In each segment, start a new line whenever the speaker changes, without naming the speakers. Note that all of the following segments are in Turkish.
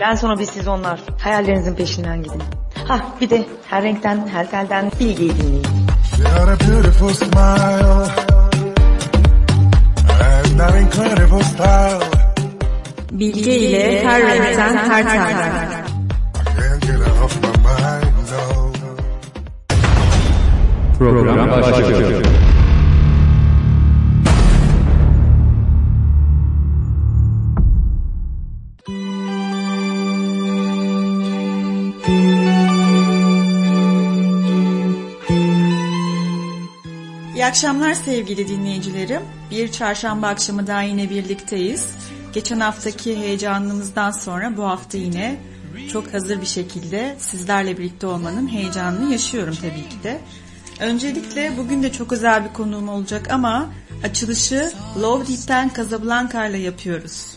Ben sonra biz siz onlar. Hayallerinizin peşinden gidin. Ha bir de her renkten, her telden bilgiyi dinleyin.
You're a beautiful smile And an incredible style
Bilge ile her renkten, her telden.
Program başlıyor.
Akşamlar sevgili dinleyicilerim. Bir çarşamba akşamı daha yine birlikteyiz. Geçen haftaki heyecanımızdan sonra bu hafta yine çok hazır bir şekilde sizlerle birlikte olmanın heyecanını yaşıyorum tabii ki de. Öncelikle bugün de çok özel bir konuğum olacak ama açılışı Love Deep'ten Casablanca ile yapıyoruz.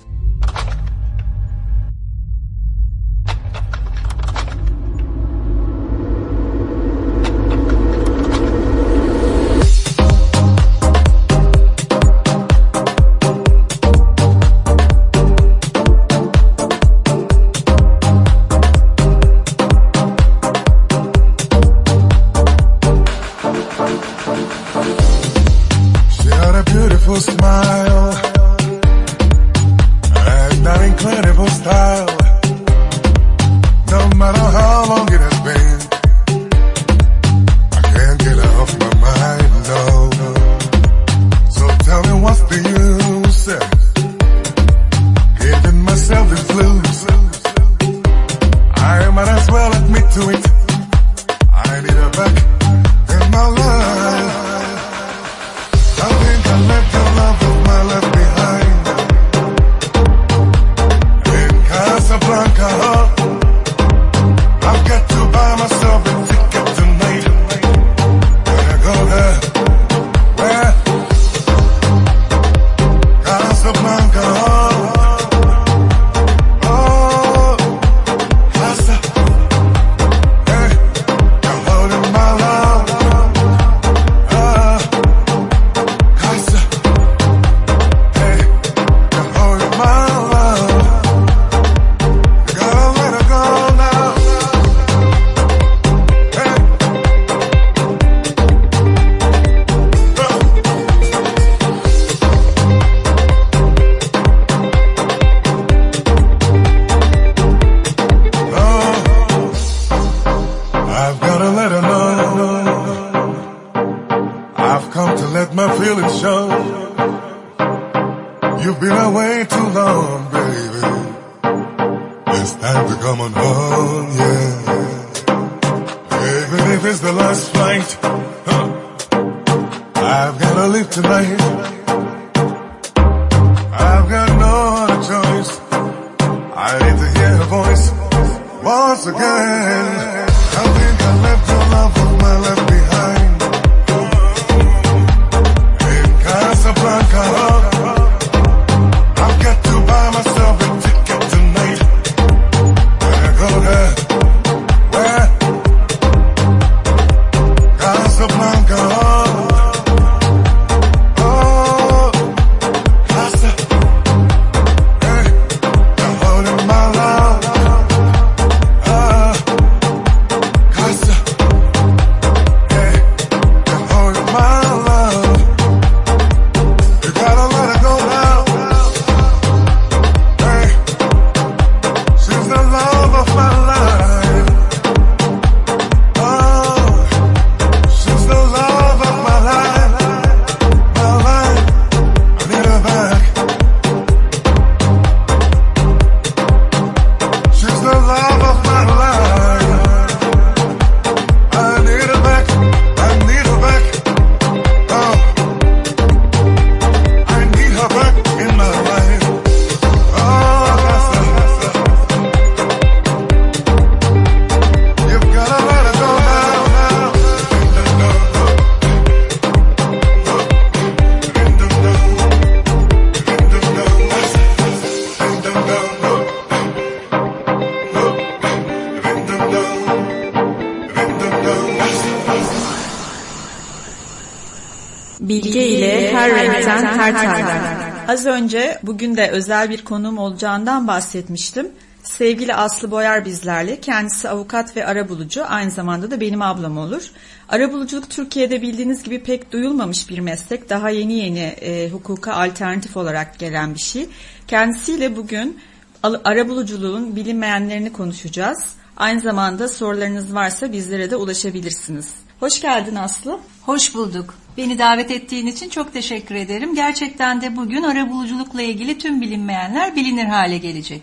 bugün de özel bir konuğum olacağından bahsetmiştim.
Sevgili Aslı Boyar bizlerle. Kendisi avukat ve arabulucu, aynı zamanda da benim ablam olur. Arabuluculuk Türkiye'de bildiğiniz gibi pek duyulmamış bir meslek. Daha yeni yeni e, hukuka alternatif olarak gelen bir şey. Kendisiyle bugün arabuluculuğun bilinmeyenlerini konuşacağız. Aynı zamanda sorularınız varsa bizlere de ulaşabilirsiniz. Hoş geldin Aslı.
Hoş bulduk. Beni davet ettiğin için çok teşekkür ederim. Gerçekten de bugün arabuluculukla ilgili tüm bilinmeyenler bilinir hale gelecek.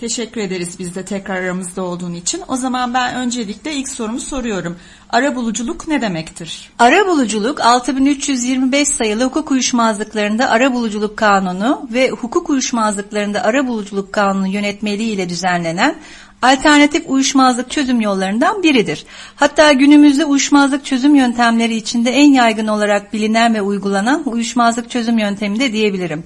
Teşekkür ederiz biz de tekrar aramızda olduğun için. O zaman ben öncelikle ilk sorumu soruyorum. Arabuluculuk ne demektir?
Arabuluculuk 6325 sayılı hukuk uyuşmazlıklarında arabuluculuk kanunu ve hukuk uyuşmazlıklarında arabuluculuk kanunu yönetmeliği ile düzenlenen alternatif uyuşmazlık çözüm yollarından biridir. Hatta günümüzde uyuşmazlık çözüm yöntemleri içinde en yaygın olarak bilinen ve uygulanan uyuşmazlık çözüm yöntemi de diyebilirim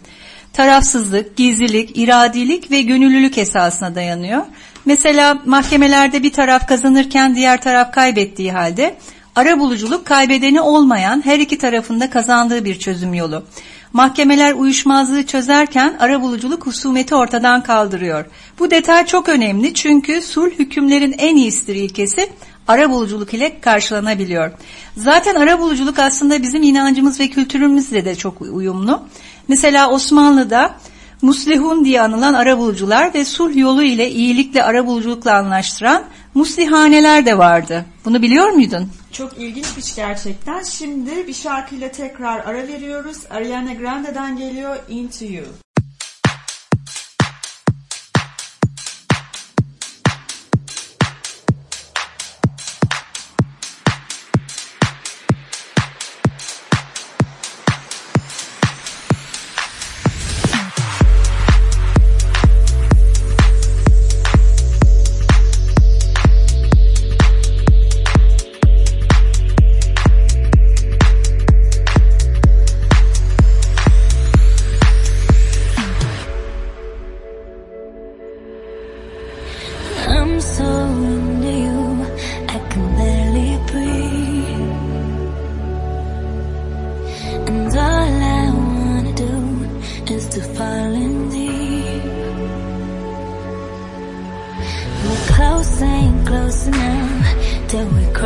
tarafsızlık, gizlilik, iradilik ve gönüllülük esasına dayanıyor. Mesela mahkemelerde bir taraf kazanırken diğer taraf kaybettiği halde ara buluculuk kaybedeni olmayan her iki tarafında kazandığı bir çözüm yolu. Mahkemeler uyuşmazlığı çözerken ara buluculuk husumeti ortadan kaldırıyor. Bu detay çok önemli çünkü sulh hükümlerin en iyisidir ilkesi ara buluculuk ile karşılanabiliyor. Zaten ara buluculuk aslında bizim inancımız ve kültürümüzle de çok uyumlu. Mesela Osmanlı'da muslihun diye anılan arabulucular ve sulh yolu ile iyilikle arabuluculukla anlaştıran muslihaneler de vardı. Bunu biliyor muydun?
Çok ilginçmiş gerçekten. Şimdi bir şarkıyla tekrar ara veriyoruz. Ariana Grande'den geliyor Into You.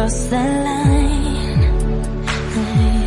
cross the line. line.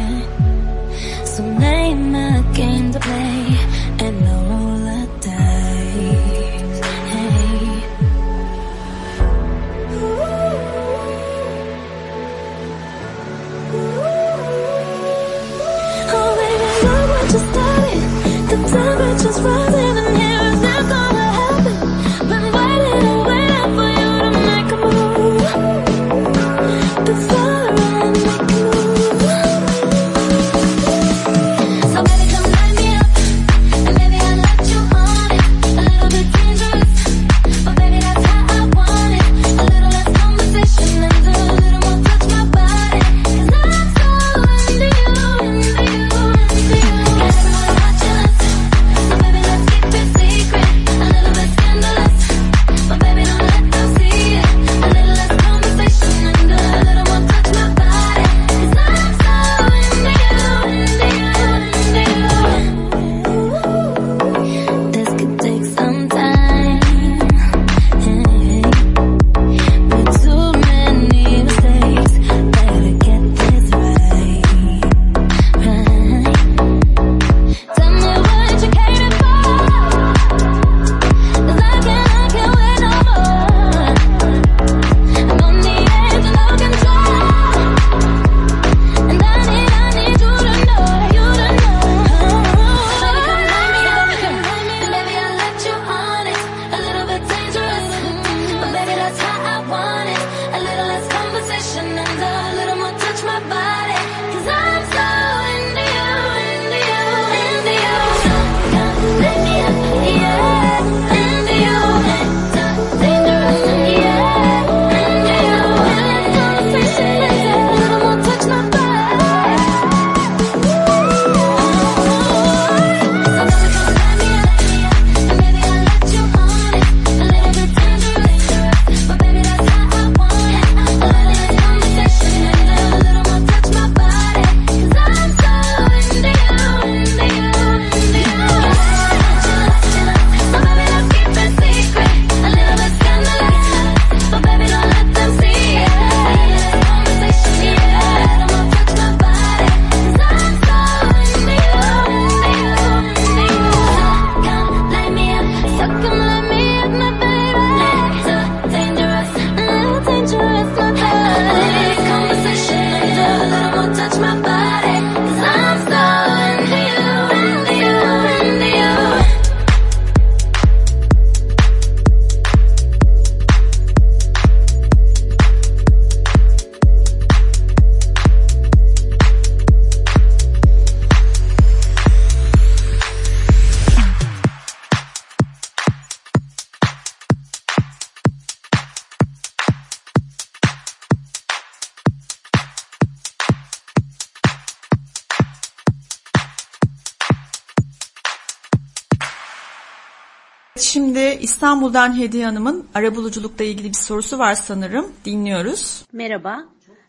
İstanbul'dan Hediye Hanım'ın arabuluculukla ilgili bir sorusu var sanırım. Dinliyoruz.
Merhaba,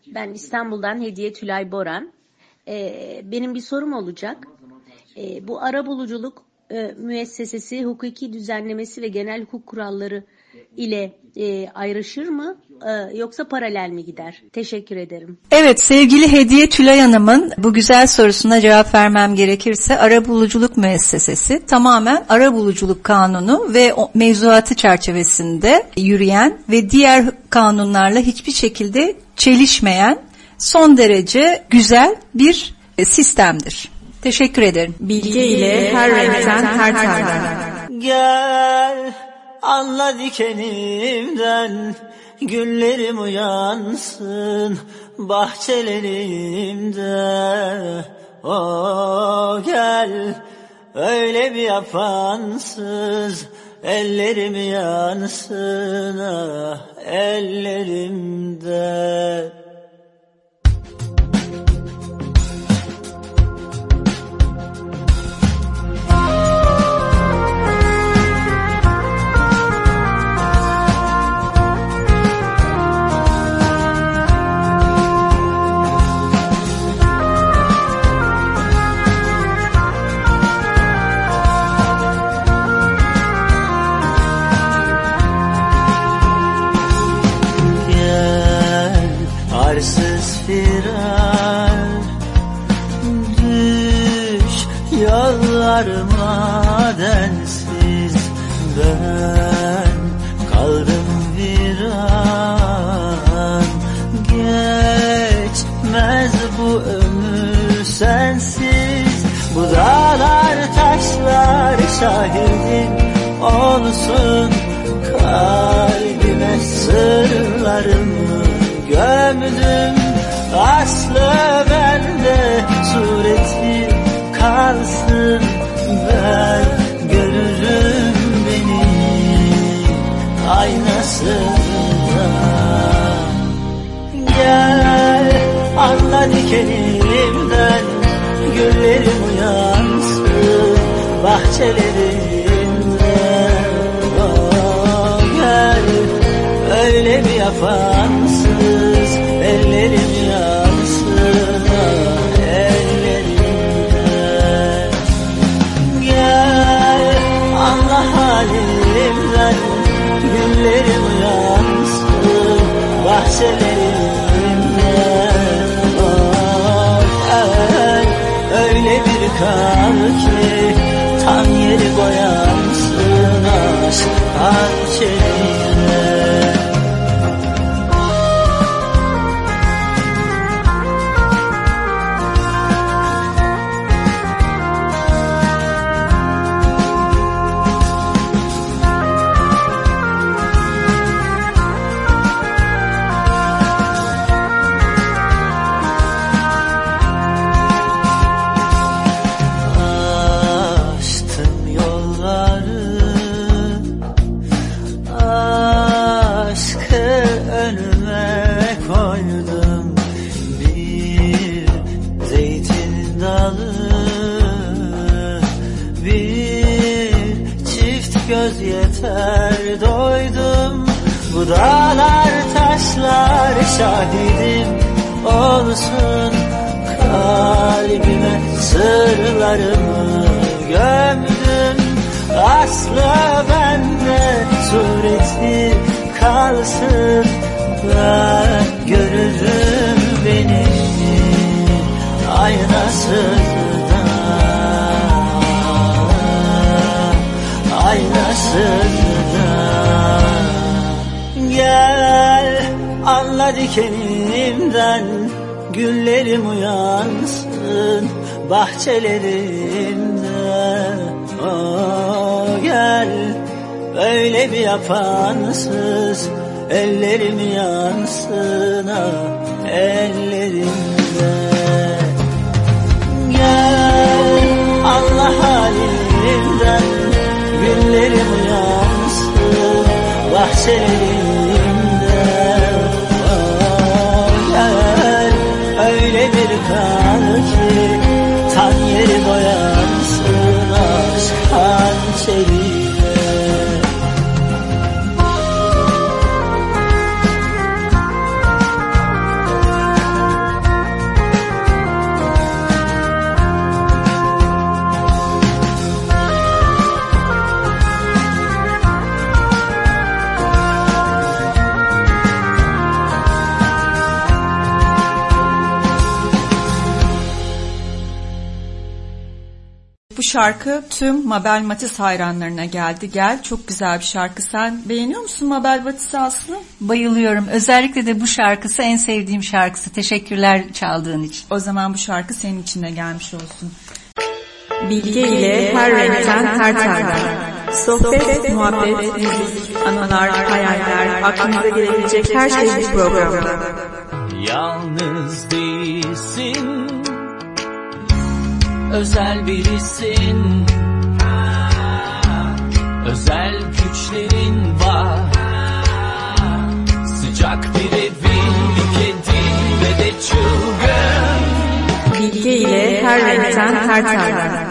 ben İstanbul'dan Hediye Tülay Boran. Ee, benim bir sorum olacak. Ee, bu arabuluculuk e, müessesesi hukuki düzenlemesi ve genel hukuk kuralları ile e, ayrışır mı e, yoksa paralel mi gider? Teşekkür ederim.
Evet sevgili Hediye Tülay Hanım'ın bu güzel sorusuna cevap vermem gerekirse arabuluculuk müessesesi tamamen arabuluculuk kanunu ve o mevzuatı çerçevesinde yürüyen ve diğer kanunlarla hiçbir şekilde çelişmeyen son derece güzel bir e, sistemdir. Teşekkür ederim.
Bilge ile her renkten her telden.
Gel anla dikenimden Güllerim uyansın bahçelerimde. O gel öyle bir yapansız Ellerim yansın ah ellerimde yollarıma densiz Ben kaldım viran Geçmez bu ömür sensiz. Bu dağlar taşlar şahidim olsun. Kalbime sırlarımı gömdüm Aslı anla dikenimden Güllerim uyansın bahçelerinde Oh, gel öyle bir yapansız Ellerim yansın ah, ellerimden. Gel anla halimden Güllerim uyansın bahçelerimde Tam yeri boyansın aşk hançerine Açtım sırlarımı gömdüm. Aslı bende sureti kalsın Ben görürüm beni. Aynasında Aynasında Gel anla dikenimden Güllerim uyansın bahçelerimde Oh gel öyle bir yapansız? Ellerim yansın ah ellerimde. Gel Allah halimden Güllerim uyansın bahçelerimde
şarkı tüm Mabel Matiz hayranlarına geldi. Gel çok güzel bir şarkı. Sen beğeniyor musun Mabel Matiz'i Aslı?
Bayılıyorum. Özellikle de bu şarkısı en sevdiğim şarkısı. Teşekkürler çaldığın için.
O zaman bu şarkı senin için de gelmiş olsun. Bilge ile her renkten her telden. Sohbet, muhabbet, müzik, anılar, hayaller, aklınıza gelebilecek her şey bir programda.
Yalnız değilsin Özel birisin Özel güçlerin var Sıcak bir evin bir kedin ve de çılgın
Bilge ile her renkten her telden.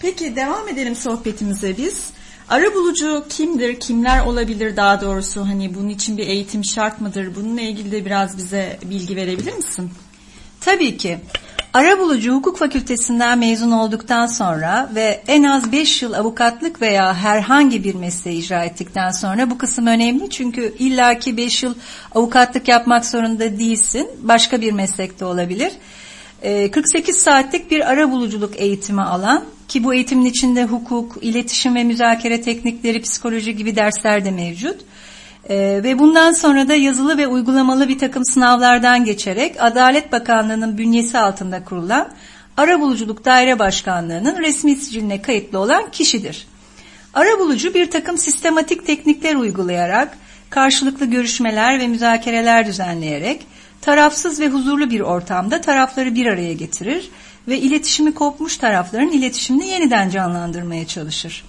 Peki devam edelim sohbetimize biz. Ara bulucu kimdir, kimler olabilir daha doğrusu hani bunun için bir eğitim şart mıdır? Bununla ilgili de biraz bize bilgi verebilir misin?
Tabii ki. Arabulucu hukuk fakültesinden mezun olduktan sonra ve en az 5 yıl avukatlık veya herhangi bir mesleği icra ettikten sonra bu kısım önemli. Çünkü illaki 5 yıl avukatlık yapmak zorunda değilsin. Başka bir meslekte olabilir. 48 ee, saatlik bir arabuluculuk eğitimi alan ki bu eğitimin içinde hukuk, iletişim ve müzakere teknikleri, psikoloji gibi dersler de mevcut. Ee, ve bundan sonra da yazılı ve uygulamalı bir takım sınavlardan geçerek Adalet Bakanlığı'nın bünyesi altında kurulan Arabuluculuk Daire Başkanlığı'nın resmi siciline kayıtlı olan kişidir. Arabulucu bir takım sistematik teknikler uygulayarak, karşılıklı görüşmeler ve müzakereler düzenleyerek, tarafsız ve huzurlu bir ortamda tarafları bir araya getirir ve iletişimi kopmuş tarafların iletişimini yeniden canlandırmaya çalışır.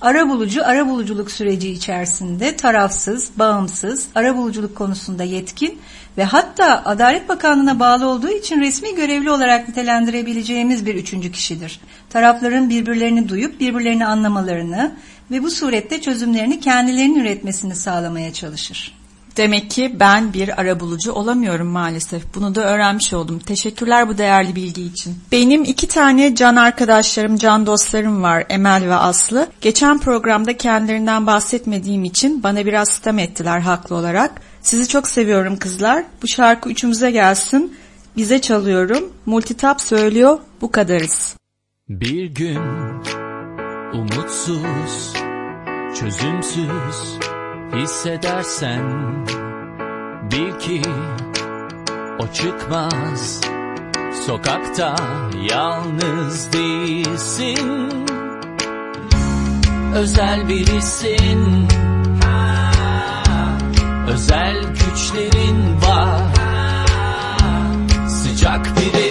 Arabulucu, arabuluculuk süreci içerisinde tarafsız, bağımsız, arabuluculuk konusunda yetkin ve hatta Adalet Bakanlığı'na bağlı olduğu için resmi görevli olarak nitelendirebileceğimiz bir üçüncü kişidir. Tarafların birbirlerini duyup birbirlerini anlamalarını ve bu surette çözümlerini kendilerinin üretmesini sağlamaya çalışır.
Demek ki ben bir arabulucu olamıyorum maalesef. Bunu da öğrenmiş oldum. Teşekkürler bu değerli bilgi için. Benim iki tane can arkadaşlarım, can dostlarım var Emel ve Aslı. Geçen programda kendilerinden bahsetmediğim için bana biraz sitem ettiler haklı olarak. Sizi çok seviyorum kızlar. Bu şarkı üçümüze gelsin. Bize çalıyorum. Multitap söylüyor. Bu kadarız.
Bir gün umutsuz, çözümsüz hissedersen bil ki o çıkmaz. Sokakta yalnız değilsin. Özel birisin. Özel güçlerin var. Sıcak bir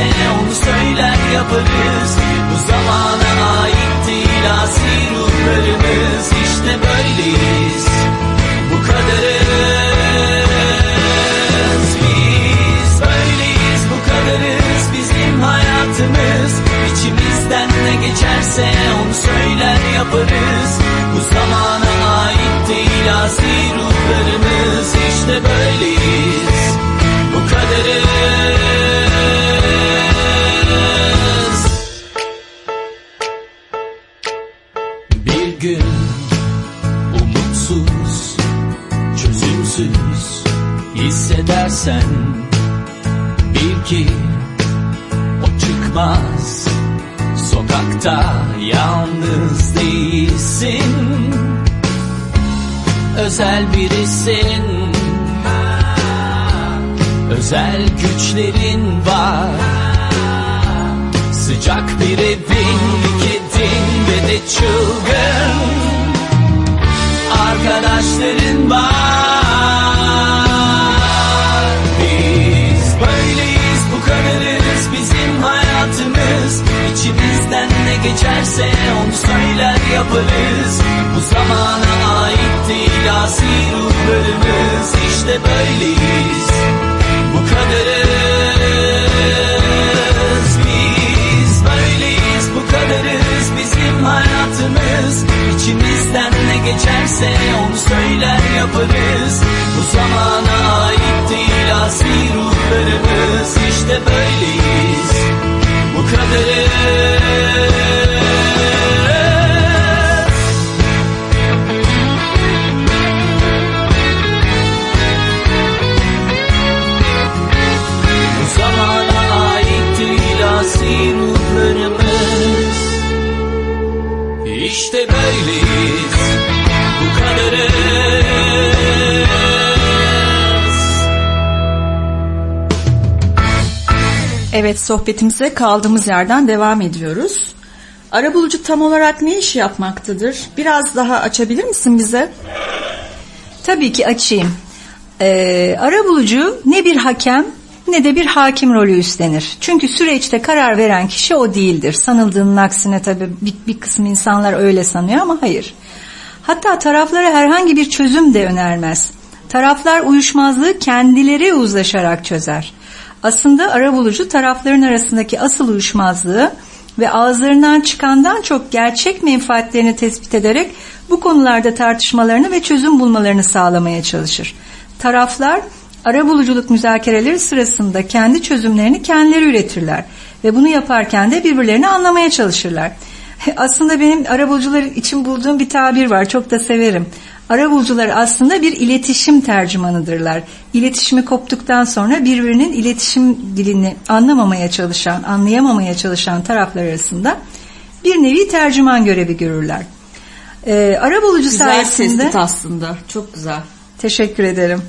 geçerse onu söyler yaparız. Bu zamana ait değil asi ruhlarımız. İşte böyleyiz. Bu kadarız. Biz böyleyiz bu kadarız. Bizim hayatımız İçimizden ne geçerse onu söyler yaparız. Bu zamana ait değil asi ruhlarımız hissedersen bil ki o çıkmaz. Sokakta yalnız değilsin. Özel birisin. Özel güçlerin var. Sıcak bir evin, kedin ve de çılgın Arkadaşların var geçerse onu söyler yaparız Bu zamana ait değil asi ruhlarımız İşte böyleyiz. Bu kadarız Biz. Böyleyiz bu kadarız bizim hayatımız. İçimizden ne geçerse onu söyler yaparız. Bu zamana ait değil asi ruhlarımız İşte böyleyiz. Bu kadarız
Evet sohbetimize kaldığımız yerden devam ediyoruz. Arabulucu tam olarak ne iş yapmaktadır? Biraz daha açabilir misin bize?
Tabii ki açayım. Ee, arabulucu ne bir hakem ne de bir hakim rolü üstlenir. Çünkü süreçte karar veren kişi o değildir. Sanıldığının aksine tabii bir, bir kısım insanlar öyle sanıyor ama hayır. Hatta taraflara herhangi bir çözüm de önermez. Taraflar uyuşmazlığı kendileri uzlaşarak çözer. Aslında arabulucu tarafların arasındaki asıl uyuşmazlığı ve ağızlarından çıkandan çok gerçek menfaatlerini tespit ederek bu konularda tartışmalarını ve çözüm bulmalarını sağlamaya çalışır. Taraflar arabuluculuk müzakereleri sırasında kendi çözümlerini kendileri üretirler ve bunu yaparken de birbirlerini anlamaya çalışırlar. Aslında benim arabulucular için bulduğum bir tabir var çok da severim. Arabulucular aslında bir iletişim tercümanıdırlar. İletişimi koptuktan sonra birbirinin iletişim dilini anlamamaya çalışan, anlayamamaya çalışan taraflar arasında bir nevi tercüman görevi görürler. Ee, arabulucu
Güzel
sayesinde...
tespit aslında. Çok güzel.
Teşekkür ederim.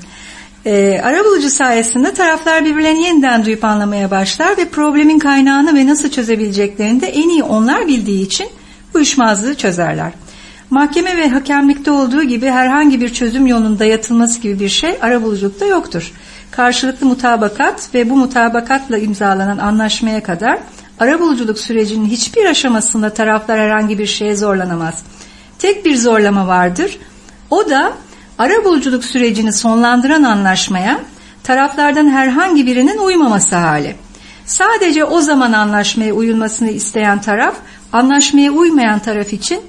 Ee, arabulucu sayesinde taraflar birbirlerini yeniden duyup anlamaya başlar ve problemin kaynağını ve nasıl çözebileceklerini de en iyi onlar bildiği için uyuşmazlığı çözerler. Mahkeme ve hakemlikte olduğu gibi herhangi bir çözüm yolunun dayatılması gibi bir şey arabuluculukta yoktur. Karşılıklı mutabakat ve bu mutabakatla imzalanan anlaşmaya kadar arabuluculuk sürecinin hiçbir aşamasında taraflar herhangi bir şeye zorlanamaz. Tek bir zorlama vardır. O da arabuluculuk sürecini sonlandıran anlaşmaya taraflardan herhangi birinin uymaması hali. Sadece o zaman anlaşmaya uyulmasını isteyen taraf, anlaşmaya uymayan taraf için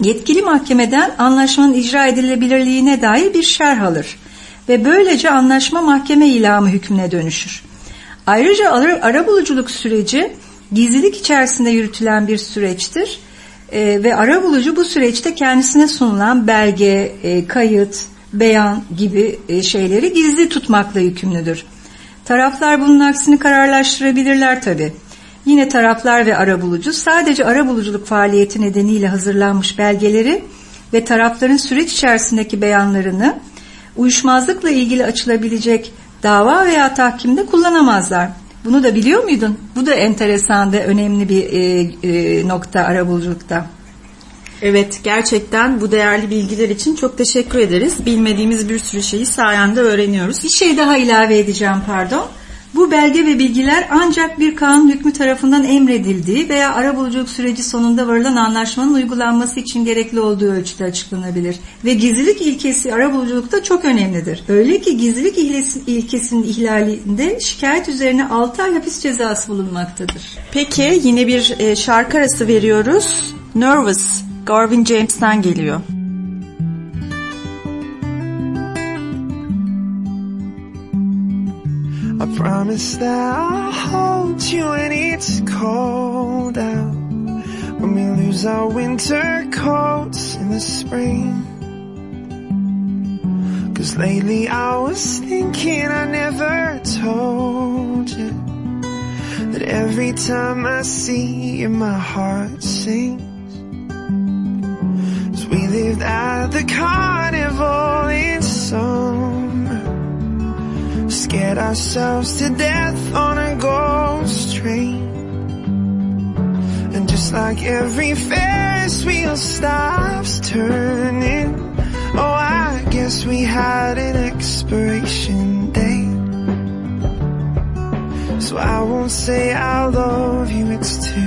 yetkili mahkemeden anlaşmanın icra edilebilirliğine dair bir şerh alır ve böylece anlaşma mahkeme ilamı hükmüne dönüşür. Ayrıca arabuluculuk süreci gizlilik içerisinde yürütülen bir süreçtir e, ve arabulucu bu süreçte kendisine sunulan belge, e, kayıt, beyan gibi e, şeyleri gizli tutmakla yükümlüdür. Taraflar bunun aksini kararlaştırabilirler tabi. Yine taraflar ve arabulucu sadece arabuluculuk faaliyeti nedeniyle hazırlanmış belgeleri ve tarafların süreç içerisindeki beyanlarını uyuşmazlıkla ilgili açılabilecek dava veya tahkimde kullanamazlar. Bunu da biliyor muydun? Bu da enteresan ve önemli bir e, e, nokta arabuluculukta.
Evet gerçekten bu değerli bilgiler için çok teşekkür ederiz. Bilmediğimiz bir sürü şeyi sayende öğreniyoruz.
Bir şey daha ilave edeceğim pardon. Bu belge ve bilgiler ancak bir kanun hükmü tarafından emredildiği veya arabuluculuk süreci sonunda varılan anlaşmanın uygulanması için gerekli olduğu ölçüde açıklanabilir. Ve gizlilik ilkesi arabuluculukta çok önemlidir. Öyle ki gizlilik ilkesinin ihlalinde şikayet üzerine 6 ay hapis cezası bulunmaktadır.
Peki yine bir e, şarkı arası veriyoruz. Nervous, Garvin James'ten geliyor.
Promise that I'll hold you when it's cold out. When we lose our winter coats in the spring. Cause lately I was thinking I never told you. That every time I see you my heart sings. Cause we lived at the carnival Scared ourselves to death on a ghost train. And just like every Ferris wheel stops turning. Oh, I guess we had an expiration date. So I won't say I love you, it's too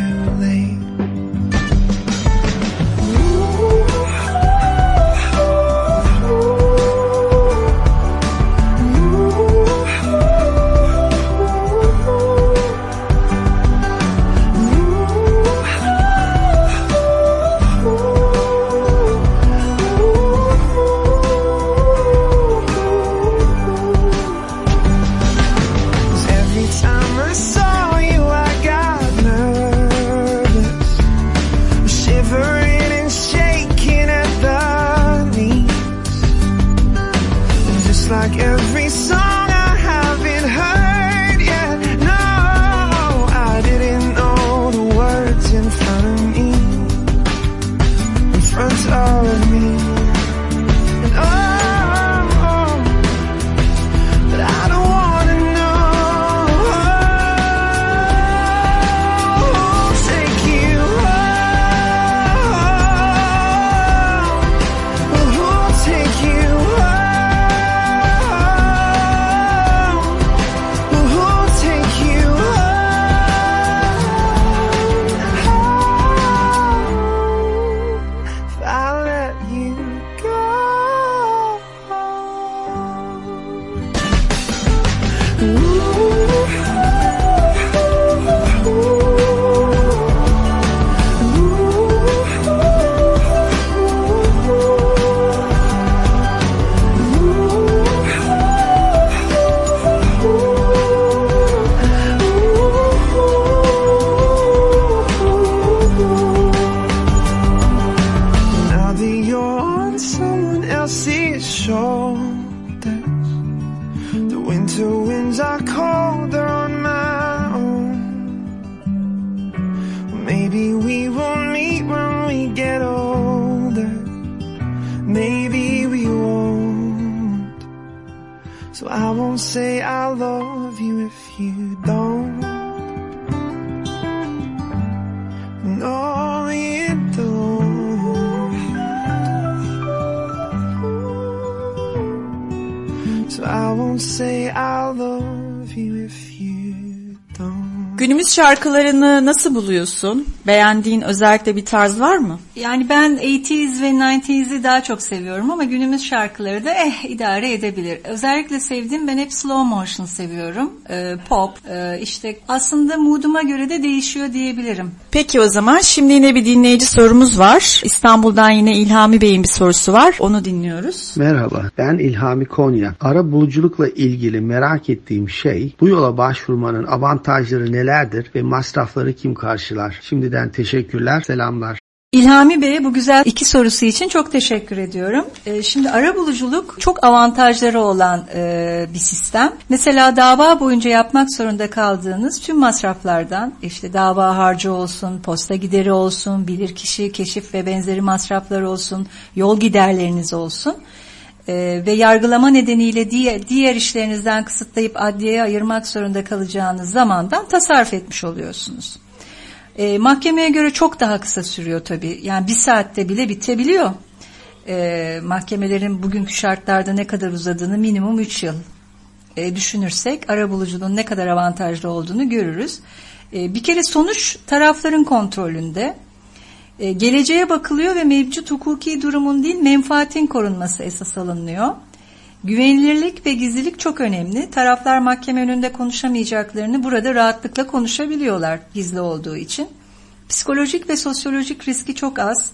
Maybe we will meet when we get older. Maybe we won't. So I won't say I love you if you don't. No.
Günümüz şarkılarını nasıl buluyorsun? Beğendiğin özellikle bir tarz var mı?
Yani ben 80s ve 90s'i daha çok seviyorum ama günümüz şarkıları da eh idare edebilir. Özellikle sevdiğim ben hep slow motion seviyorum. Ee, pop e, işte aslında mooduma göre de değişiyor diyebilirim.
Peki o zaman şimdi yine bir dinleyici sorumuz var. İstanbul'dan yine İlhami Bey'in bir sorusu var. Onu dinliyoruz.
Merhaba, ben İlhami Konya. Ara buluculukla ilgili merak ettiğim şey, bu yola başvurmanın avantajları nelerdir ve masrafları kim karşılar? Şimdiden teşekkürler, selamlar.
İlhami Bey'e bu güzel iki sorusu için çok teşekkür ediyorum. Ee, şimdi arabuluculuk çok avantajları olan e, bir sistem. Mesela dava boyunca yapmak zorunda kaldığınız tüm masraflardan işte dava harcı olsun, posta gideri olsun, bilirkişi, keşif ve benzeri masraflar olsun, yol giderleriniz olsun e, ve yargılama nedeniyle diğer, diğer işlerinizden kısıtlayıp adliyeye ayırmak zorunda kalacağınız zamandan tasarruf etmiş oluyorsunuz. E, mahkemeye göre çok daha kısa sürüyor tabii. Yani bir saatte bile bitebiliyor. E, mahkemelerin bugünkü şartlarda ne kadar uzadığını minimum 3 yıl e, düşünürsek arabuluculuğun ne kadar avantajlı olduğunu görürüz. E, bir kere sonuç tarafların kontrolünde. E, geleceğe bakılıyor ve mevcut hukuki durumun değil menfaatin korunması esas alınıyor. Güvenilirlik ve gizlilik çok önemli. Taraflar mahkeme önünde konuşamayacaklarını burada rahatlıkla konuşabiliyorlar gizli olduğu için. Psikolojik ve sosyolojik riski çok az.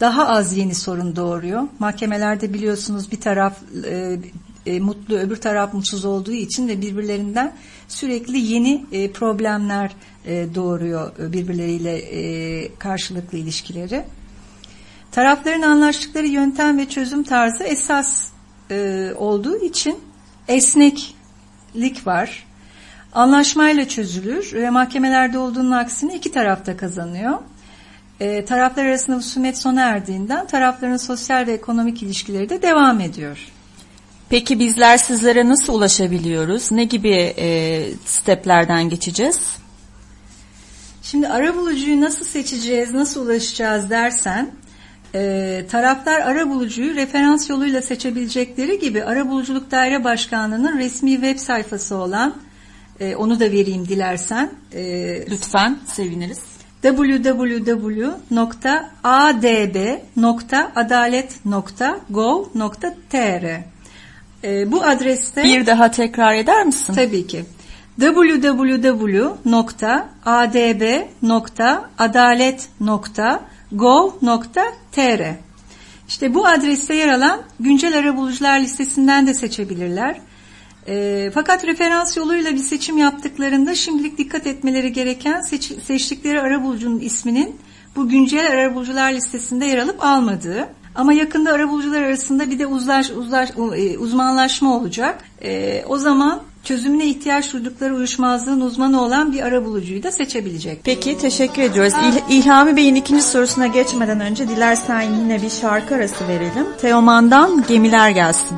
Daha az yeni sorun doğuruyor. Mahkemelerde biliyorsunuz bir taraf e, e, mutlu öbür taraf mutsuz olduğu için ve birbirlerinden sürekli yeni e, problemler e, doğuruyor e, birbirleriyle e, karşılıklı ilişkileri. Tarafların anlaştıkları yöntem ve çözüm tarzı esas e, olduğu için esneklik var. Anlaşmayla çözülür ve mahkemelerde olduğunun aksine iki tarafta kazanıyor. E, taraflar arasında husumet sona erdiğinden tarafların sosyal ve ekonomik ilişkileri de devam ediyor.
Peki bizler sizlere nasıl ulaşabiliyoruz? Ne gibi e, steplerden geçeceğiz?
Şimdi arabulucuyu nasıl seçeceğiz, nasıl ulaşacağız dersen, e, taraflar arabulucuyu referans yoluyla seçebilecekleri gibi Arabuluculuk Daire Başkanlığı'nın resmi web sayfası olan, e, onu da vereyim dilersen, e,
Lütfen seviniriz.
www.adb.adalet.gov.tr e, Bu adreste
Bir daha tekrar eder misin?
Tabii ki. www.adb.adalet.gov.tr İşte bu adreste yer alan güncel arabulucular listesinden de seçebilirler. E, fakat referans yoluyla bir seçim yaptıklarında şimdilik dikkat etmeleri gereken seç, seçtikleri arabulucunun isminin bu güncel arabulucular listesinde yer alıp almadığı. Ama yakında arabulucular arasında bir de uzlaş, uzlaş, uzmanlaşma olacak. E, o zaman çözümüne ihtiyaç duydukları uyuşmazlığın uzmanı olan bir ara bulucuyu da seçebilecek.
Peki teşekkür ediyoruz. İl- İlhami Bey'in ikinci sorusuna geçmeden önce dilersen yine bir şarkı arası verelim. Teoman'dan Gemiler gelsin.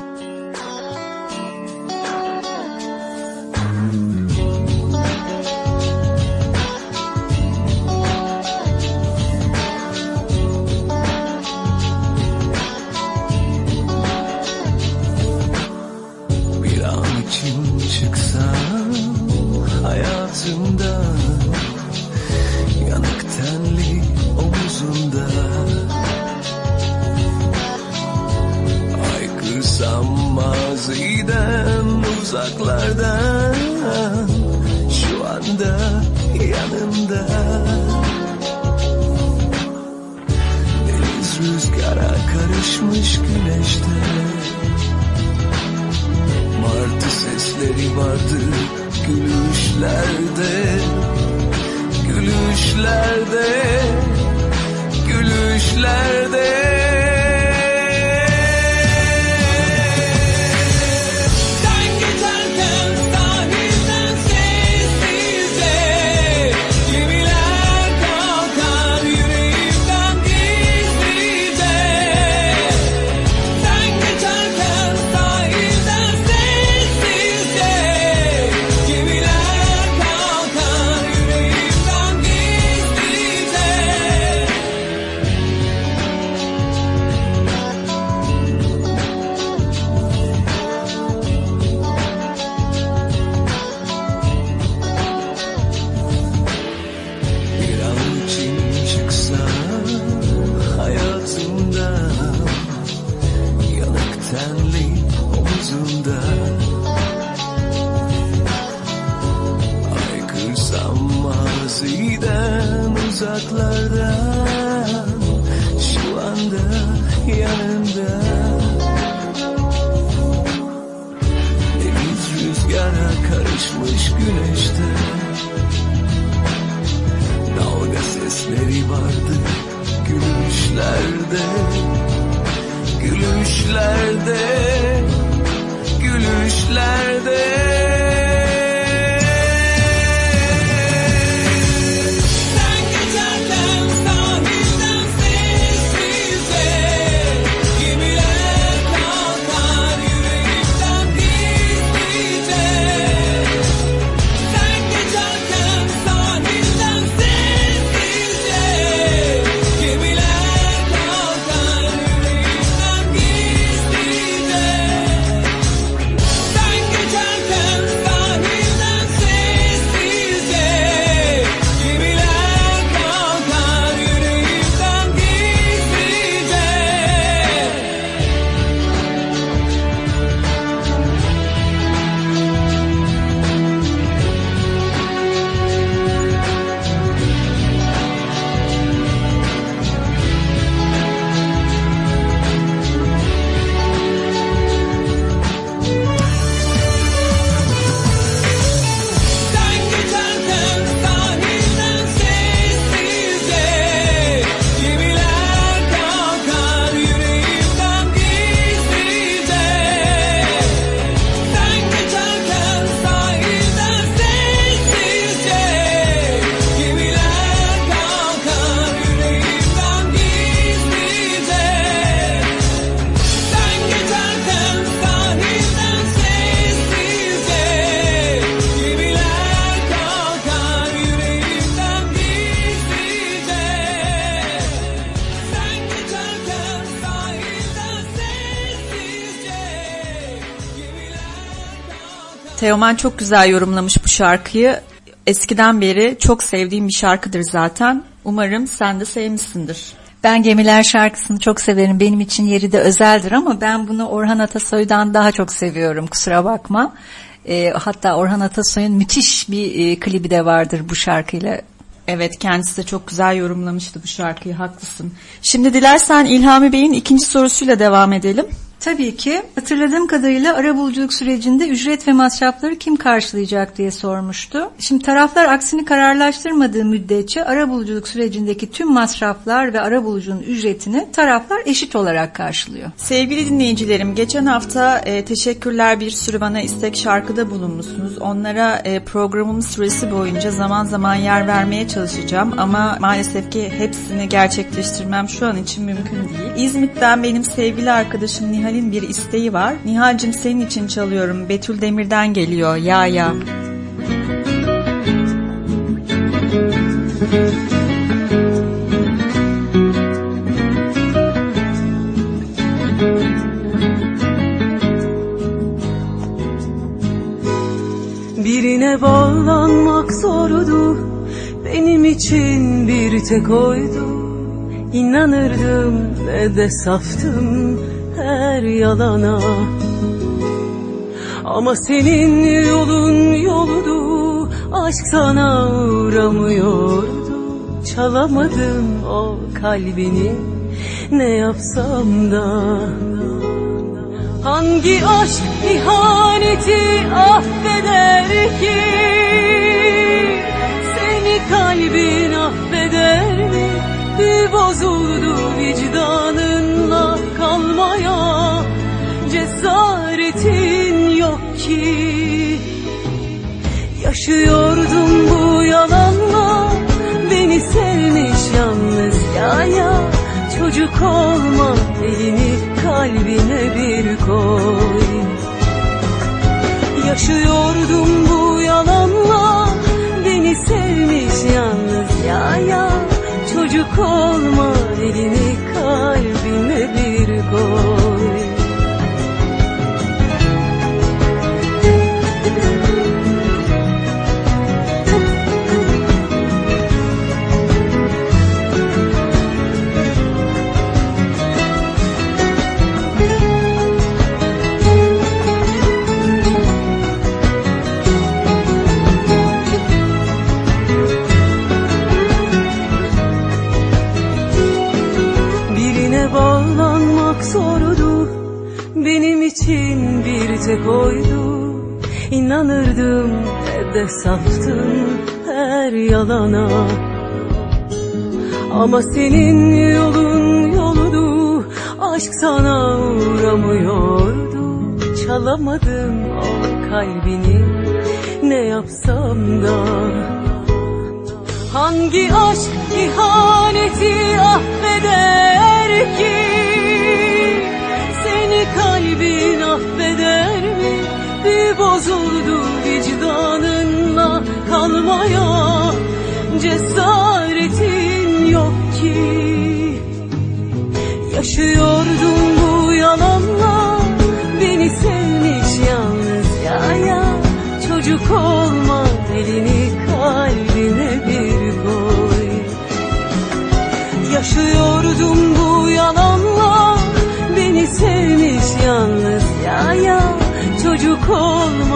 Teoman çok güzel yorumlamış bu şarkıyı. Eskiden beri çok sevdiğim bir şarkıdır zaten. Umarım sen de sevmişsindir.
Ben Gemiler şarkısını çok severim. Benim için yeri de özeldir ama ben bunu Orhan Atasoy'dan daha çok seviyorum. Kusura bakma. Ee, hatta Orhan Atasoy'un müthiş bir e, klibi de vardır bu şarkıyla.
Evet kendisi de çok güzel yorumlamıştı bu şarkıyı haklısın. Şimdi dilersen İlhami Bey'in ikinci sorusuyla devam edelim.
Tabii ki. Hatırladığım kadarıyla arabuluculuk sürecinde ücret ve masrafları kim karşılayacak diye sormuştu. Şimdi taraflar aksini kararlaştırmadığı müddetçe arabuluculuk sürecindeki tüm masraflar ve arabulucunun ücretini taraflar eşit olarak karşılıyor.
Sevgili dinleyicilerim, geçen hafta e, teşekkürler bir sürü bana istek şarkıda bulunmuşsunuz. Onlara e, programımız süresi boyunca zaman zaman yer vermeye çalışacağım ama maalesef ki hepsini gerçekleştirmem şu an için mümkün değil. İzmit'ten benim sevgili arkadaşım Nihal'in bir isteği var. Nihal'cim senin için çalıyorum. Betül Demir'den geliyor. Ya ya.
Birine bağlanmak zordu Benim için bir tek oydu İnanırdım ve de saftım her yalana. Ama senin yolun yoludu Aşk sana uğramıyordu. Çalamadım o kalbini Ne yapsam da. Hangi aşk ihaneti affeder ki? Seni kalbin affeder mi? Bir bozuldu vicdanınla kalmaya Cesaretin yok ki. Yaşıyordum bu yalanla Beni sevmiş yalnız ya ya. Çocuk olma elini kalbine bir koy. Yaşıyordum bu yalanla Beni sevmiş yalnız ya ya. Çocuk olma elini için bir tek oydu İnanırdım ve de saftım her yalana. Ama senin yolun yoludu Aşk sana uğramıyordu. Çalamadım o kalbini Ne yapsam da. Hangi aşk ihaneti affeder ki? Seni mi Bozuldu vicdanınla kalmaya. Cesaretin yok ki. Yaşıyordum bu yalanla. Beni sevmiş yalnız ya ya Çocuk olma elini kalbine bir koy Yaşıyordum bu yalanla. Beni sevmiş yalnız ya ya Çocuk olma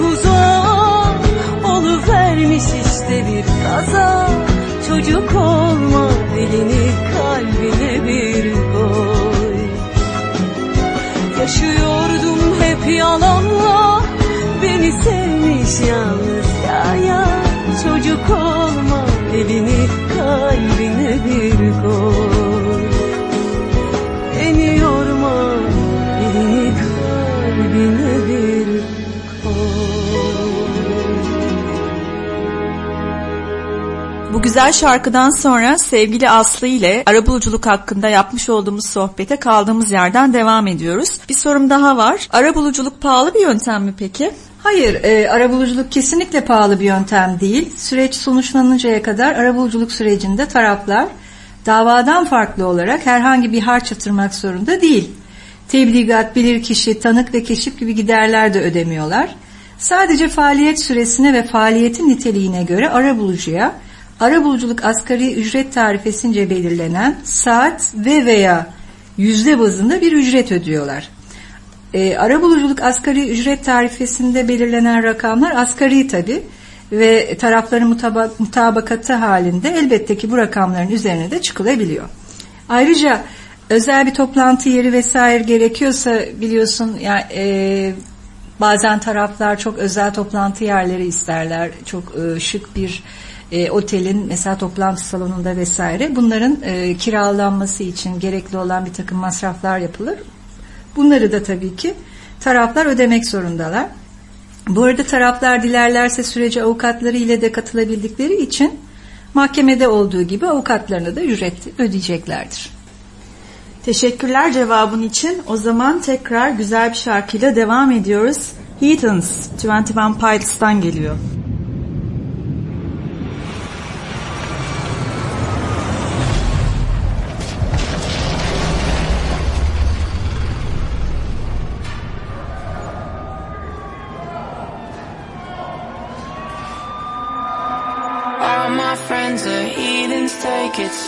tuzağa Oluvermiş işte bir kaza. Çocuk olma elini kalbine bir koy. Yaşıyordum hep yalanla Beni sevmiş yalnız
güzel şarkıdan sonra sevgili Aslı ile arabuluculuk hakkında yapmış olduğumuz sohbete kaldığımız yerden devam ediyoruz. Bir sorum daha var. Arabuluculuk pahalı bir yöntem mi peki?
Hayır, e, arabuluculuk kesinlikle pahalı bir yöntem değil. Süreç sonuçlanıncaya kadar arabuluculuk sürecinde taraflar davadan farklı olarak herhangi bir harç yatırmak zorunda değil. Tebligat, bilirkişi, tanık ve keşif gibi giderler de ödemiyorlar. Sadece faaliyet süresine ve faaliyetin niteliğine göre arabulucuya arabuluculuk asgari ücret tarifesince belirlenen saat ve veya yüzde bazında bir ücret ödüyorlar. E, arabuluculuk asgari ücret tarifesinde belirlenen rakamlar asgari tabi. ve tarafların mutaba- mutabakatı halinde elbette ki bu rakamların üzerine de çıkılabiliyor. Ayrıca özel bir toplantı yeri vesaire gerekiyorsa biliyorsun yani e, bazen taraflar çok özel toplantı yerleri isterler. Çok e, şık bir e, otelin mesela toplantı salonunda vesaire bunların e, kiralanması için gerekli olan bir takım masraflar yapılır. Bunları da tabii ki taraflar ödemek zorundalar. Bu arada taraflar dilerlerse sürece avukatları ile de katılabildikleri için mahkemede olduğu gibi avukatlarına da ücret ödeyeceklerdir.
Teşekkürler cevabın için. O zaman tekrar güzel bir şarkıyla devam ediyoruz. Heathens, 21 Pilots'tan geliyor.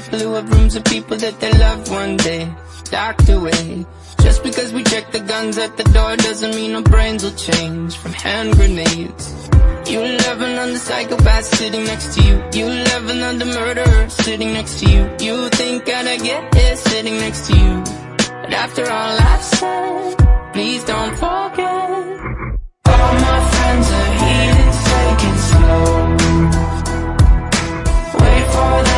people who have rooms of people that they love one day docked away. Just because we check the guns at the door doesn't mean our brains will change from hand grenades. You love another psychopath sitting next to you. You love another murderer sitting next to you. You think I'd get here sitting next to you. But after all I've said, please don't forget. All my friends are heathens, take slow. Wait for them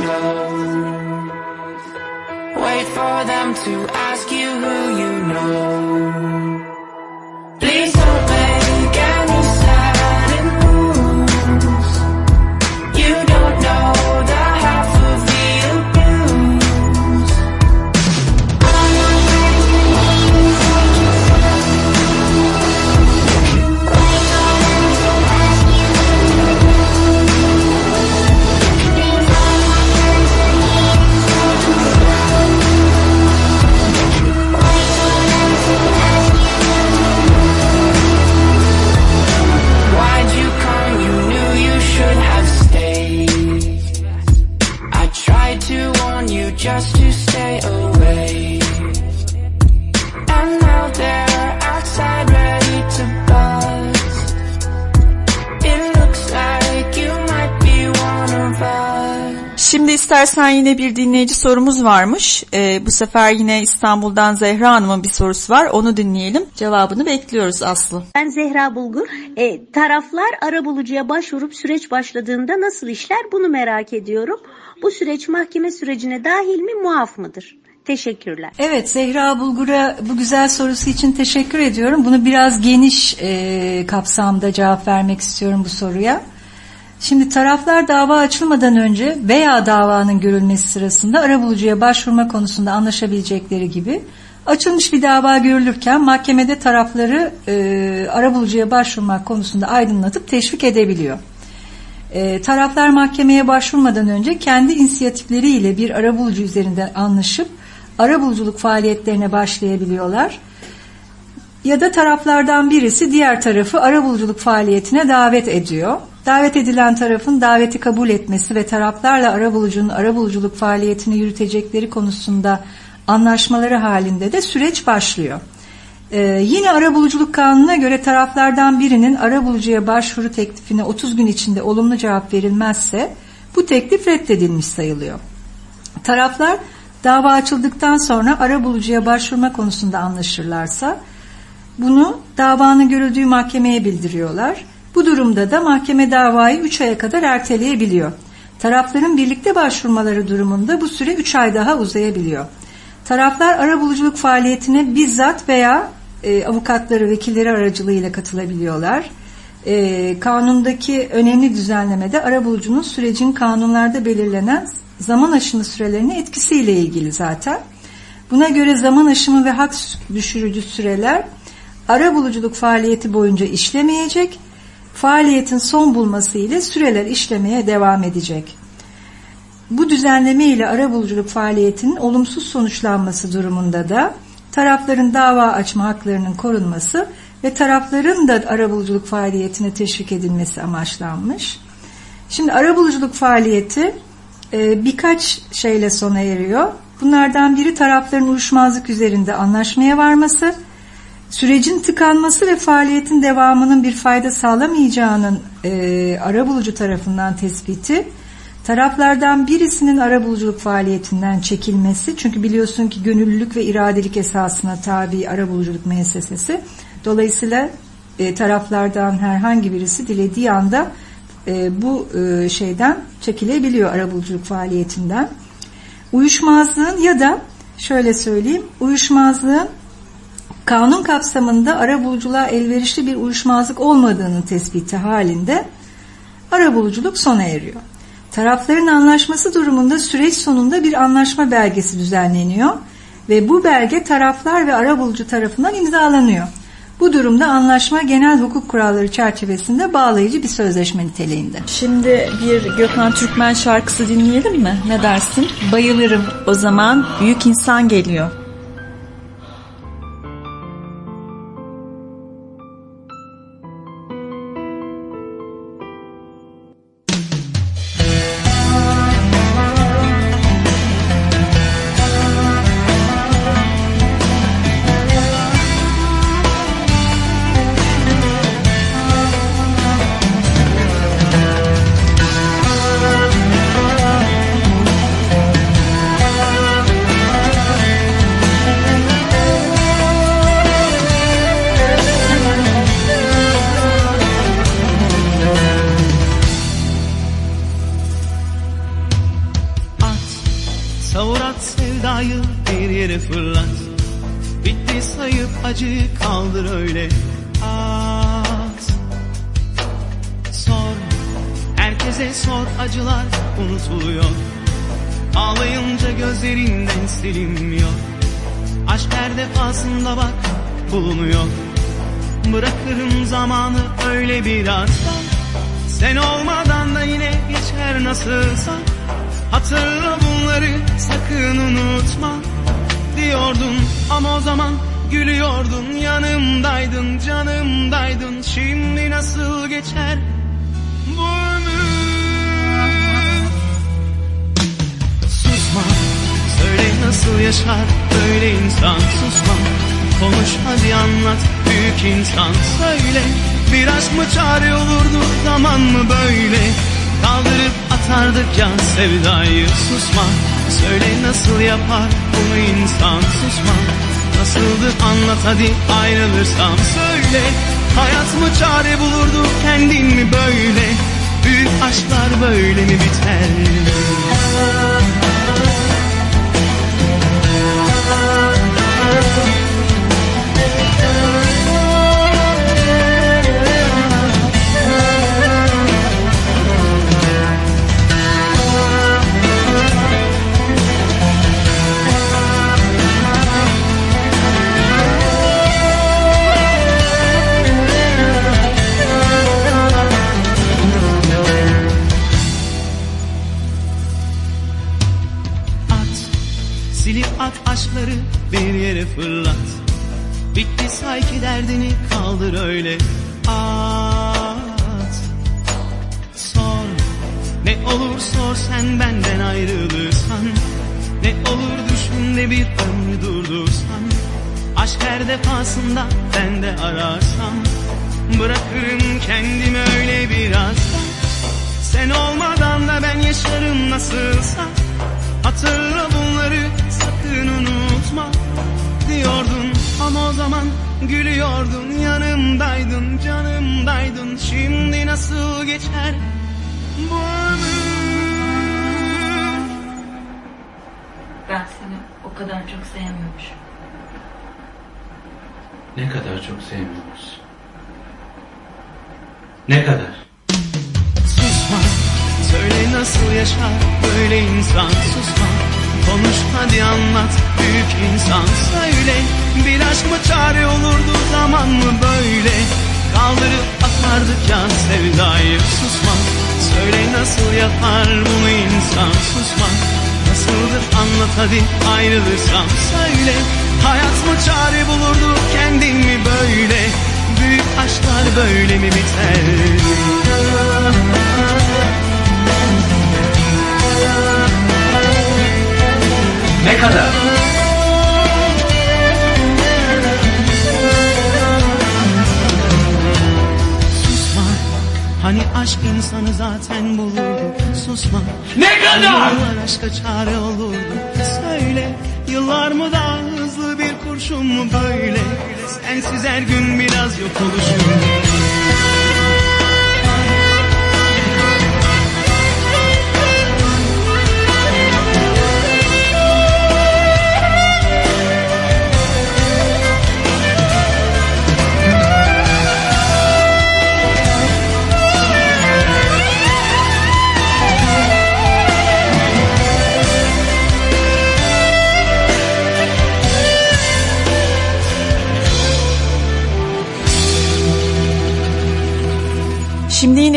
Slow. Wait for them to ask you who you know. Please don't
istersen yine bir dinleyici sorumuz varmış. Ee, bu sefer yine İstanbul'dan Zehra Hanım'ın bir sorusu var. Onu dinleyelim. Cevabını bekliyoruz Aslı.
Ben Zehra Bulgur. E, taraflar arabulucuya başvurup süreç başladığında nasıl işler bunu merak ediyorum. Bu süreç mahkeme sürecine dahil mi muaf mıdır? Teşekkürler.
Evet Zehra Bulgur'a bu güzel sorusu için teşekkür ediyorum. Bunu biraz geniş e, kapsamda cevap vermek istiyorum bu soruya. Şimdi taraflar dava açılmadan önce veya davanın görülmesi sırasında arabulucuya başvurma konusunda anlaşabilecekleri gibi açılmış bir dava görülürken mahkemede tarafları e, arabulucuya başvurmak konusunda aydınlatıp teşvik edebiliyor. E, taraflar mahkemeye başvurmadan önce kendi inisiyatifleriyle bir arabulucu üzerinden anlaşıp arabuluculuk faaliyetlerine başlayabiliyorlar. ya da taraflardan birisi diğer tarafı arabuluculuk faaliyetine davet ediyor. Davet edilen tarafın daveti kabul etmesi ve taraflarla arabulucunun arabuluculuk faaliyetini yürütecekleri konusunda anlaşmaları halinde de süreç başlıyor. Ee, yine arabuluculuk kanununa göre taraflardan birinin arabulucuya başvuru teklifine 30 gün içinde olumlu cevap verilmezse bu teklif reddedilmiş sayılıyor. Taraflar dava açıldıktan sonra arabulucuya başvurma konusunda anlaşırlarsa bunu davanın görüldüğü mahkemeye bildiriyorlar. Bu durumda da mahkeme davayı 3 aya kadar erteleyebiliyor. Tarafların birlikte başvurmaları durumunda bu süre 3 ay daha uzayabiliyor. Taraflar arabuluculuk faaliyetine bizzat veya e, avukatları, vekilleri aracılığıyla katılabiliyorlar. E, kanundaki önemli düzenlemede arabulucunun sürecin kanunlarda belirlenen zaman aşımı sürelerine etkisiyle ilgili zaten. Buna göre zaman aşımı ve hak düşürücü süreler arabuluculuk faaliyeti boyunca işlemeyecek, faaliyetin son bulması ile süreler işlemeye devam edecek. Bu düzenleme ile arabuluculuk faaliyetinin olumsuz sonuçlanması durumunda da tarafların dava açma haklarının korunması ve tarafların da arabuluculuk faaliyetine teşvik edilmesi amaçlanmış. Şimdi arabuluculuk faaliyeti e, birkaç şeyle sona eriyor. Bunlardan biri tarafların uyuşmazlık üzerinde anlaşmaya varması, sürecin tıkanması ve faaliyetin devamının bir fayda sağlamayacağının e, arabulucu tarafından tespiti, taraflardan birisinin arabuluculuk faaliyetinden çekilmesi, çünkü biliyorsun ki gönüllülük ve iradelik esasına tabi arabuluculuk müessesesi, dolayısıyla e, taraflardan herhangi birisi dilediği anda e, bu e, şeyden çekilebiliyor arabuluculuk faaliyetinden. Uyuşmazlığın ya da şöyle söyleyeyim, uyuşmazlığın kanun kapsamında arabuluculuğa elverişli bir uyuşmazlık olmadığının tespiti halinde arabuluculuk sona eriyor. Tarafların anlaşması durumunda süreç sonunda bir anlaşma belgesi düzenleniyor ve bu belge taraflar ve arabulucu tarafından imzalanıyor. Bu durumda anlaşma genel hukuk kuralları çerçevesinde bağlayıcı bir sözleşme niteliğinde.
Şimdi bir Gökhan Türkmen şarkısı dinleyelim mi? Ne dersin?
Bayılırım.
O zaman Büyük İnsan geliyor.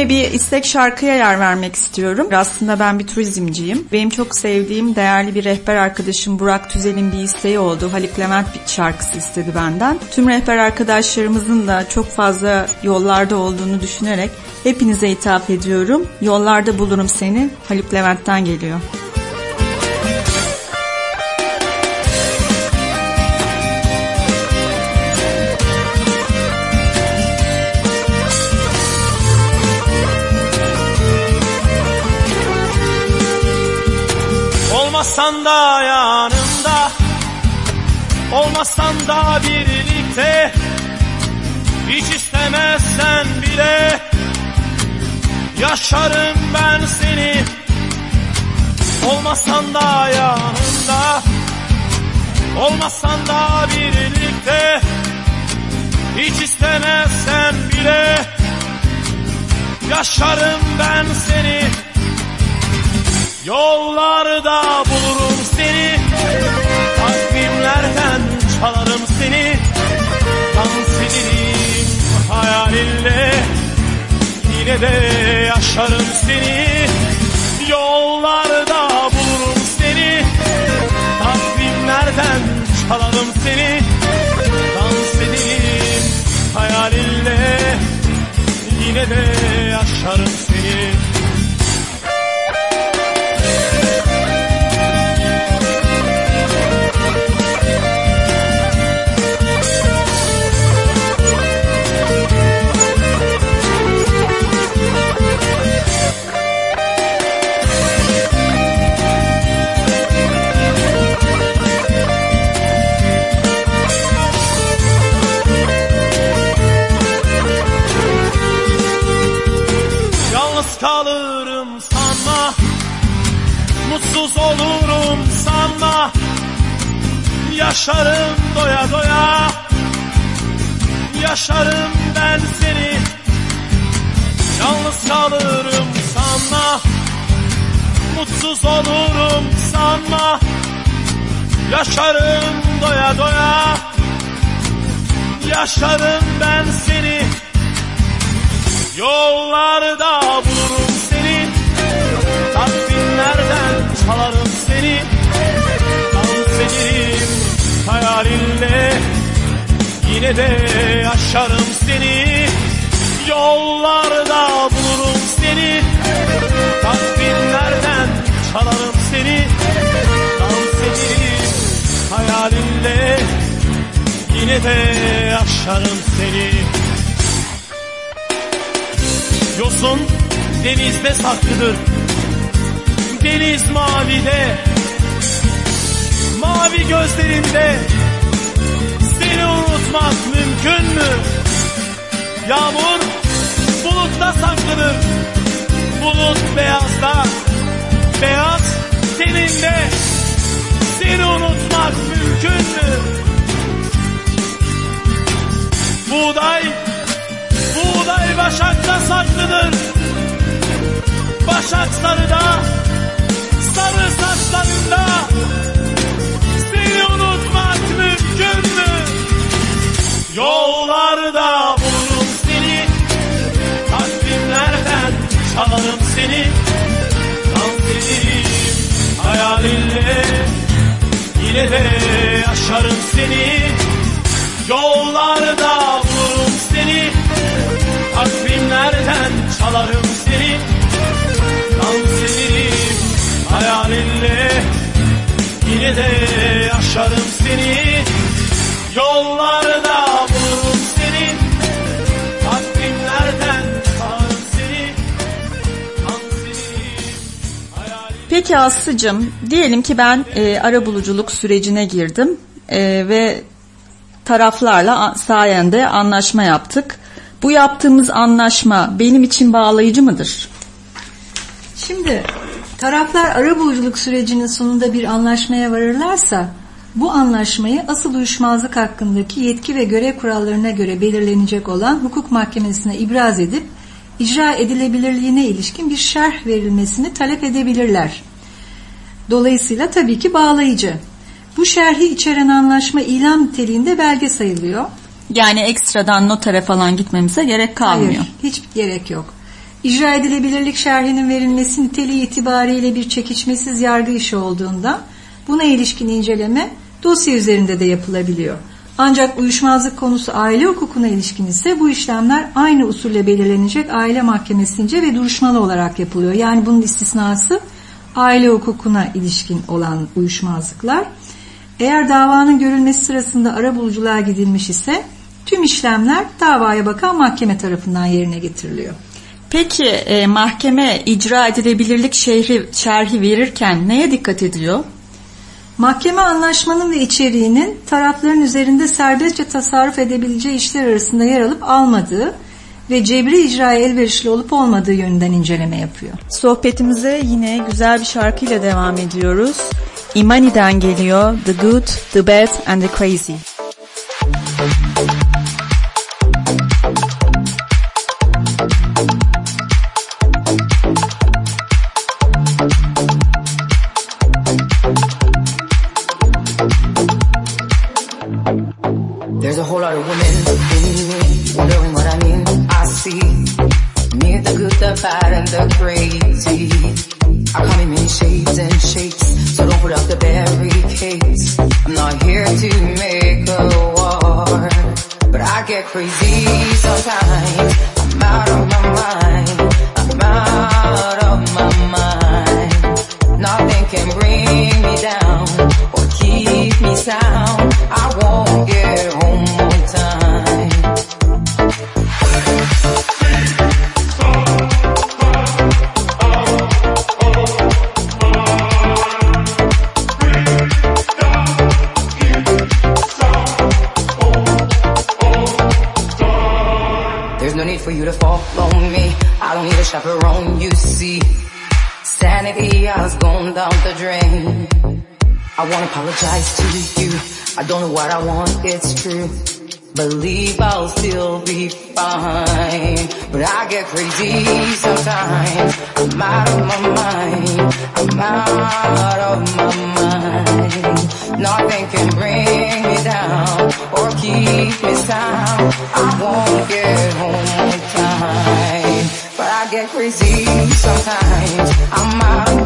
Yine bir
istek şarkıya yer vermek istiyorum. Aslında ben bir turizmciyim. Benim çok sevdiğim değerli bir rehber arkadaşım Burak Tüzel'in bir isteği oldu. Haluk Levent bir şarkısı istedi benden. Tüm rehber arkadaşlarımızın da çok fazla yollarda olduğunu düşünerek hepinize hitap ediyorum. Yollarda bulurum seni. Haluk Levent'ten geliyor.
Olmasan da yanımda Olmasan da birlikte. Hiç istemezsen bile Yaşarım ben seni. Olmasan da yanımda Olmasan da birlikte. Hiç istemezsen bile Yaşarım ben seni Yollarda bulurum seni. Takvimlerden çalarım seni. Dans ederim hayalinle Yine de yaşarım seni. Yollarda bulurum seni. Takvimlerden çalarım seni. Dans ederim hayalinle Yine de yaşarım seni Mutsuz olurum sanma. Yaşarım doya doya. Yaşarım ben seni. Yalnız kalırım sanma. Mutsuz olurum sanma. Yaşarım doya doya. Yaşarım ben seni. Yollarda bulurum seni Çalarım seni. Dans ederim hayalinle Yine de aşarım seni. Yollarda bulurum seni. Takvimlerden çalarım seni. Dans ederim hayalimle Yine de aşarım seni. Yosun denizde saklıdır Deniz mavide. Mavi gözlerinde. Seni unutmak mümkün mü? Yağmur bulutta saklıdır Bulut beyazda. Beyaz teninde. Seni unutmak mümkün mü? Buğday Buğday başakta saklıdır Başak sarıda Sarı saçlarında. Seni unutmak mümkün mü? Yollarda bulurum seni. Takvimlerden çalarım seni. Dans ederim hayalinle. Yine de aşarım seni. Yollarda bulurum seni. Takvimlerden çalarım seni Yine de aşarım seni Yollarda bulurum seni Takvimlerden seni
Peki Aslı'cım diyelim ki ben e, ara buluculuk sürecine girdim e, ve taraflarla sayende anlaşma yaptık. Bu yaptığımız anlaşma benim için bağlayıcı mıdır?
Şimdi taraflar arabuluculuk sürecinin sonunda bir anlaşmaya varırlarsa bu anlaşmayı asıl uyuşmazlık hakkındaki yetki ve görev kurallarına göre belirlenecek olan hukuk mahkemesine ibraz edip icra edilebilirliğine ilişkin bir şerh verilmesini talep edebilirler. Dolayısıyla tabii ki bağlayıcı. Bu şerhi içeren anlaşma ilan niteliğinde belge sayılıyor.
Yani ekstradan notere falan gitmemize gerek kalmıyor.
Hayır, hiç gerek yok. İcra edilebilirlik şerhinin verilmesi niteliği itibariyle bir çekişmesiz yargı işi olduğunda buna ilişkin inceleme dosya üzerinde de yapılabiliyor. Ancak uyuşmazlık konusu aile hukukuna ilişkin ise bu işlemler aynı usulle belirlenecek aile mahkemesince ve duruşmalı olarak yapılıyor. Yani bunun istisnası aile hukukuna ilişkin olan uyuşmazlıklar. Eğer davanın görülmesi sırasında ara buluculuğa gidilmiş ise tüm işlemler davaya bakan mahkeme tarafından yerine getiriliyor.
Peki e, mahkeme icra edilebilirlik şerhi, şerhi verirken neye dikkat ediyor?
Mahkeme anlaşmanın ve içeriğinin tarafların üzerinde serbestçe tasarruf edebileceği işler arasında yer alıp almadığı ve cebri icraya elverişli olup olmadığı yönünden inceleme yapıyor.
Sohbetimize yine güzel bir şarkıyla devam ediyoruz. Imani'den geliyor The Good, The Bad and The Crazy.
The crazy. I come in many shades and shapes, so don't put up the barricades. I'm not here to make a war, but I get crazy sometimes. For you to follow me. I don't need a chaperone, you see. Sanity has gone down the drain. I wanna apologize to you. I don't know what I want, it's true. Believe I'll still be fine. But I get crazy sometimes. I'm out of my mind. I'm out of my mind. Nothing can bring me down or keep me sound. I won't get home crazy sometimes. I'm out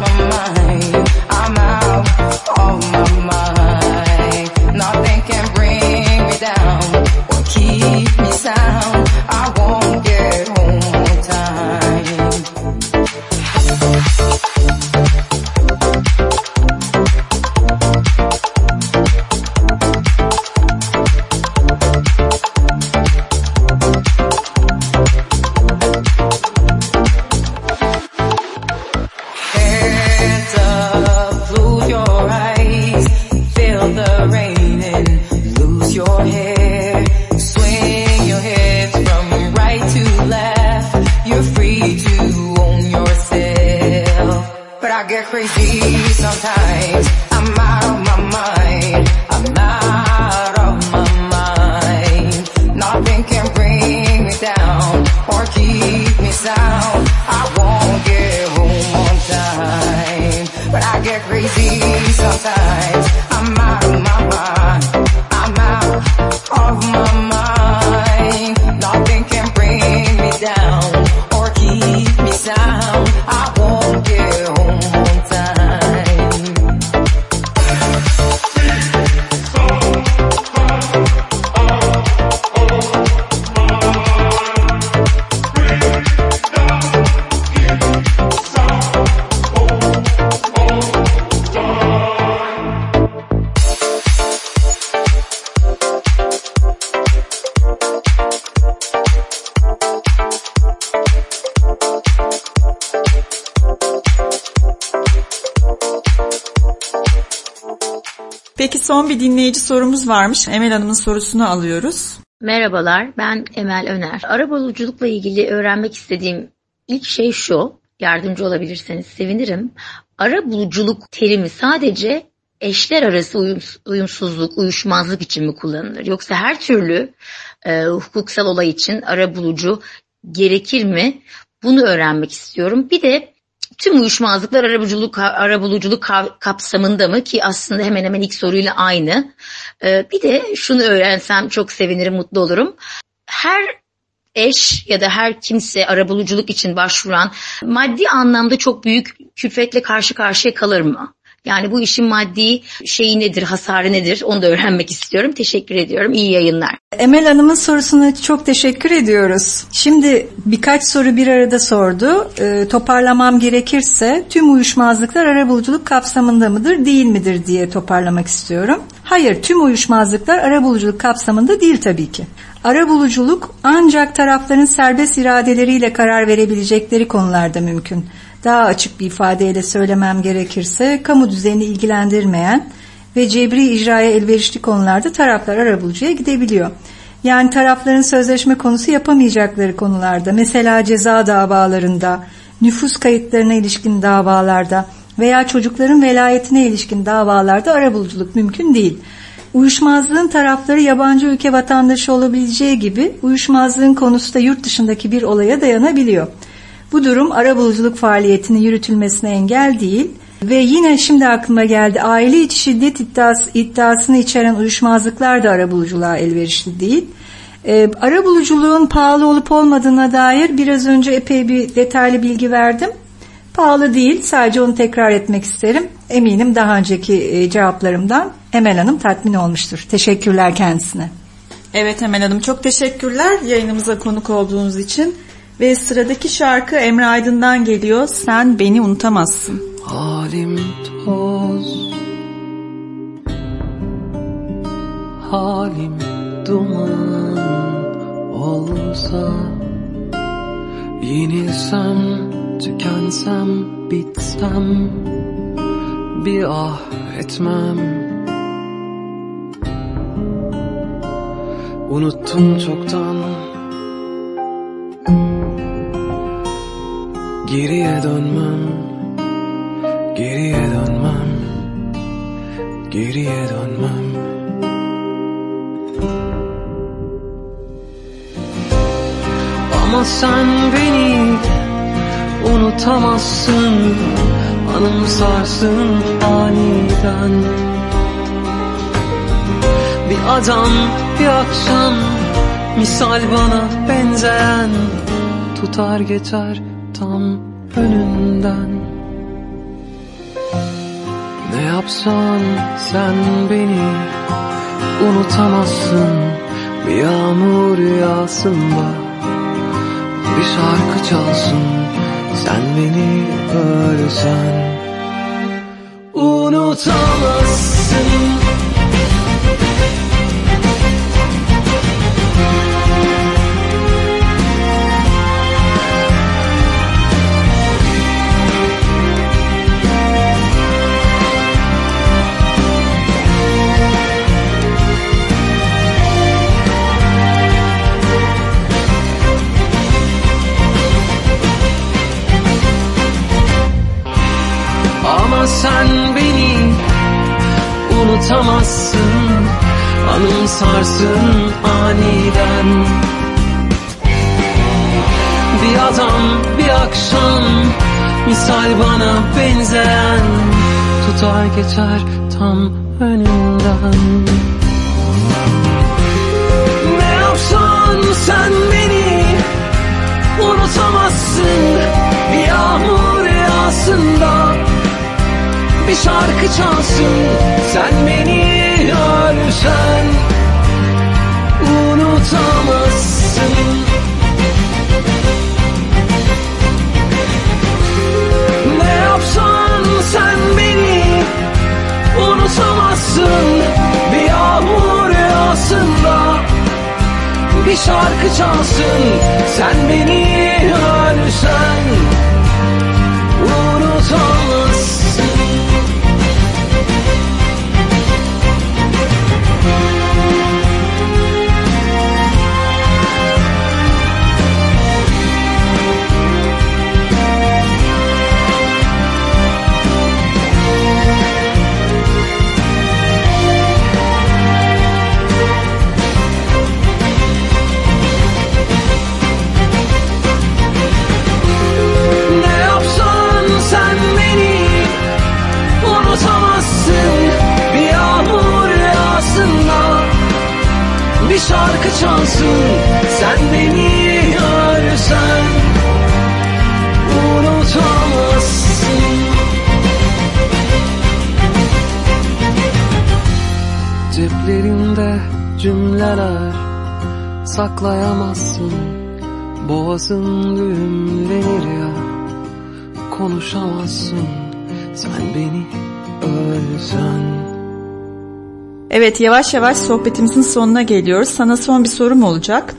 son bir dinleyici sorumuz varmış. Emel Hanım'ın sorusunu alıyoruz.
Merhabalar, ben Emel Öner. Arabuluculukla ilgili öğrenmek istediğim ilk şey şu, yardımcı olabilirseniz sevinirim. Arabuluculuk terimi sadece eşler arası uyums- uyumsuzluk, uyuşmazlık için mi kullanılır? Yoksa her türlü e, hukuksal olay için arabulucu gerekir mi? Bunu öğrenmek istiyorum. Bir de tüm uyuşmazlıklar arabuluculuk, arabuluculuk kapsamında mı ki aslında hemen hemen ilk soruyla aynı. Ee, bir de şunu öğrensem çok sevinirim, mutlu olurum. Her eş ya da her kimse arabuluculuk için başvuran maddi anlamda çok büyük külfetle karşı karşıya kalır mı? Yani bu işin maddi şeyi nedir, hasarı nedir onu da öğrenmek istiyorum. Teşekkür ediyorum. İyi yayınlar.
Emel Hanım'ın sorusuna çok teşekkür ediyoruz. Şimdi birkaç soru bir arada sordu. Ee, toparlamam gerekirse tüm uyuşmazlıklar arabuluculuk kapsamında mıdır değil midir diye toparlamak istiyorum. Hayır tüm uyuşmazlıklar arabuluculuk kapsamında değil tabii ki. Arabuluculuk ancak tarafların serbest iradeleriyle karar verebilecekleri konularda mümkün. Daha açık bir ifadeyle söylemem gerekirse kamu düzenini ilgilendirmeyen ve cebri icraya elverişli konularda taraflar arabulucuya gidebiliyor. Yani tarafların sözleşme konusu yapamayacakları konularda mesela ceza davalarında, nüfus kayıtlarına ilişkin davalarda veya çocukların velayetine ilişkin davalarda arabuluculuk mümkün değil. Uyuşmazlığın tarafları yabancı ülke vatandaşı olabileceği gibi uyuşmazlığın konusu da yurt dışındaki bir olaya dayanabiliyor. Bu durum arabuluculuk faaliyetinin yürütülmesine engel değil ve yine şimdi aklıma geldi aile içi şiddet iddiası, iddiasını içeren uyuşmazlıklar da arabuluculuğa elverişli değil. Ee, arabuluculuğun pahalı olup olmadığına dair biraz önce epey bir detaylı bilgi verdim. Pahalı değil sadece onu tekrar etmek isterim. Eminim daha önceki e, cevaplarımdan Emel Hanım tatmin olmuştur. Teşekkürler kendisine.
Evet Emel Hanım çok teşekkürler yayınımıza konuk olduğunuz için. Ve sıradaki şarkı Emre Aydın'dan geliyor. Sen beni unutamazsın.
Halim toz Halim duman olsa Yenilsem, tükensem, bitsem Bir ah etmem Unuttum çoktan Geriye dönmem. Geriye dönmem. Geriye dönmem. Ama sen beni unutamazsın. Anımsarsın aniden. Bir adam bir akşam Misal bana benzeyen Tutar geçer tam önünden. Ne yapsan sen beni unutamazsın. Bir yağmur yağsında Bir şarkı çalsın. Sen beni ölsen Unutamazsın
unutamazsın Anımsarsın aniden. Bir adam bir akşam Misal bana benzeyen Tutar geçer tam önümden Ne yapsan sen beni Unutamazsın Bir yağmur yağsında Bir şarkı çalsın. Sen beni ölsen Unutamazsın. Ne yapsan sen beni unutamazsın. Bir yağmur yağsında bir şarkı çalsın. Sen beni ölsen unutamazsın bir şarkı çalsın. Sen beni ölsen unutamazsın. Ceplerinde cümleler saklayamazsın. Boğazın düğümlenir ya Konuşamazsın. Sen beni ölsen
Evet yavaş yavaş sohbetimizin sonuna geliyoruz. Sana son bir sorum olacak.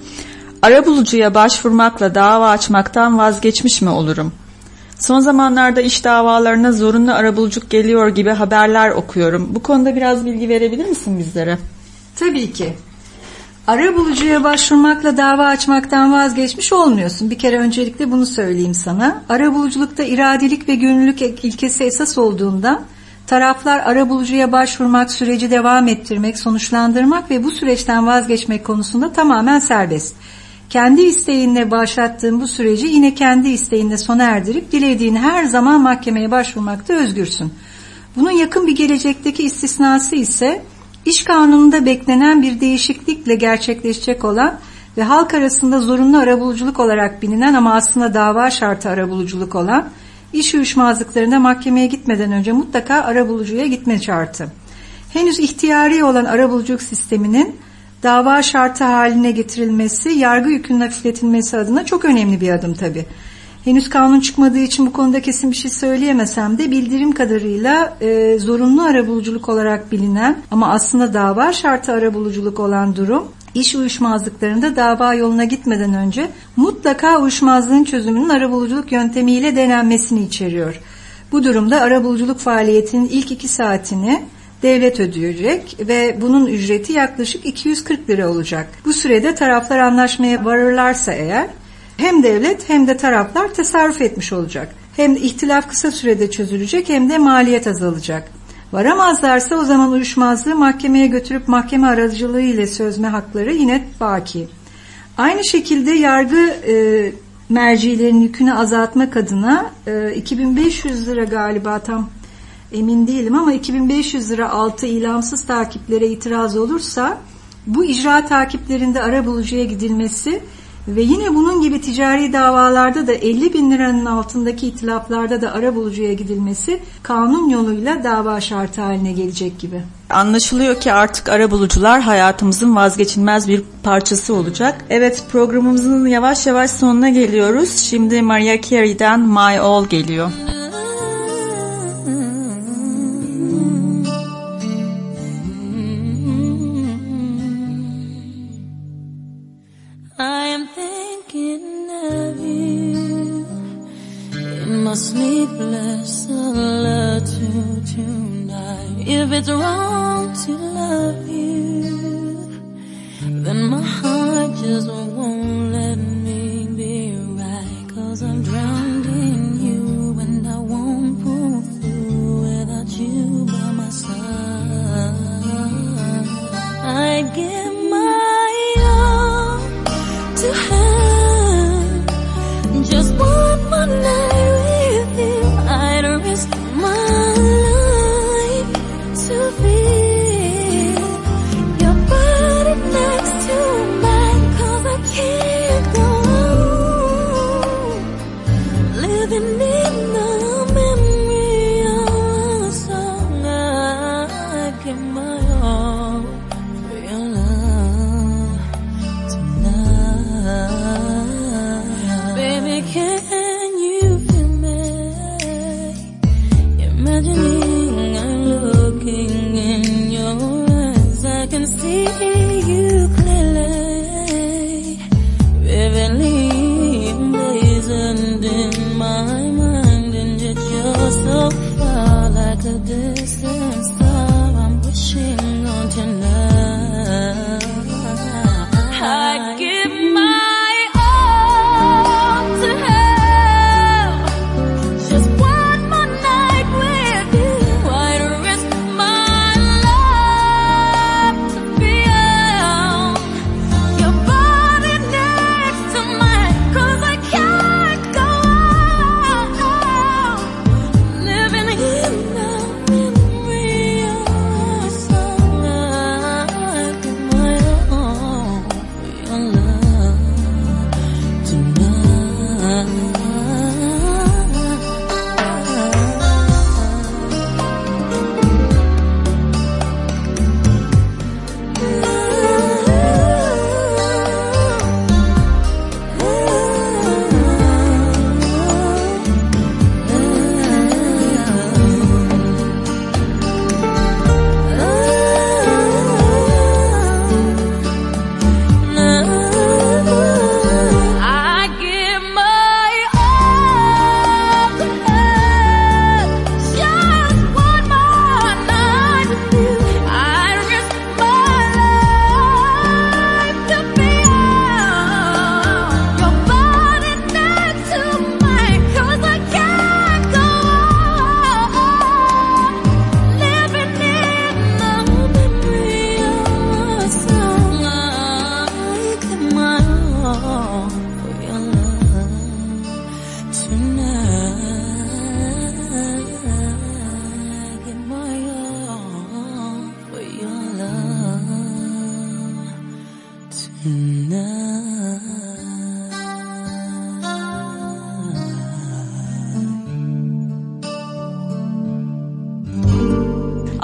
Arabulucuya başvurmakla dava açmaktan vazgeçmiş mi olurum? Son zamanlarda iş davalarına zorunlu arabuluculuk geliyor gibi haberler okuyorum. Bu konuda biraz bilgi verebilir misin bizlere?
Tabii ki. Ara bulucuya başvurmakla dava açmaktan vazgeçmiş olmuyorsun. Bir kere öncelikle bunu söyleyeyim sana. Ara buluculukta iradelik ve gönüllülük ilkesi esas olduğundan taraflar ara bulucuya başvurmak, süreci devam ettirmek, sonuçlandırmak ve bu süreçten vazgeçmek konusunda tamamen serbest. Kendi isteğinle başlattığın bu süreci yine kendi isteğinle sona erdirip dilediğin her zaman mahkemeye başvurmakta özgürsün. Bunun yakın bir gelecekteki istisnası ise İş kanununda beklenen bir değişiklikle gerçekleşecek olan ve halk arasında zorunlu arabuluculuk olarak bilinen ama aslında dava şartı arabuluculuk olan iş uyuşmazlıklarında mahkemeye gitmeden önce mutlaka arabulucuya gitme şartı. Henüz ihtiyari olan arabuluculuk sisteminin dava şartı haline getirilmesi, yargı yükünün hafifletilmesi adına çok önemli bir adım tabi. Henüz kanun çıkmadığı için bu konuda kesin bir şey söyleyemesem de bildirim kadarıyla e, zorunlu arabuluculuk olarak bilinen ama aslında dava şartı arabuluculuk olan durum iş uyuşmazlıklarında dava yoluna gitmeden önce mutlaka uyuşmazlığın çözümünün arabuluculuk yöntemiyle denenmesini içeriyor. Bu durumda arabuluculuk faaliyetinin ilk iki saatini devlet ödeyecek ve bunun ücreti yaklaşık 240 lira olacak. Bu sürede taraflar anlaşmaya varırlarsa eğer hem devlet hem de taraflar tasarruf etmiş olacak. Hem ihtilaf kısa sürede çözülecek hem de maliyet azalacak. Varamazlarsa o zaman uyuşmazlığı mahkemeye götürüp mahkeme aracılığı ile sözme hakları yine baki. Aynı şekilde yargı e, mercilerin yükünü azaltmak adına e, 2500 lira galiba tam emin değilim ama 2500 lira altı ilamsız takiplere itiraz olursa bu icra takiplerinde ara bulucuya gidilmesi ve yine bunun gibi ticari davalarda da 50 bin liranın altındaki itilaflarda da ara bulucuya gidilmesi kanun yoluyla dava şartı haline gelecek gibi.
Anlaşılıyor ki artık arabulucular hayatımızın vazgeçilmez bir parçası olacak. Evet programımızın yavaş yavaş sonuna geliyoruz. Şimdi Mariah Carey'den My All geliyor.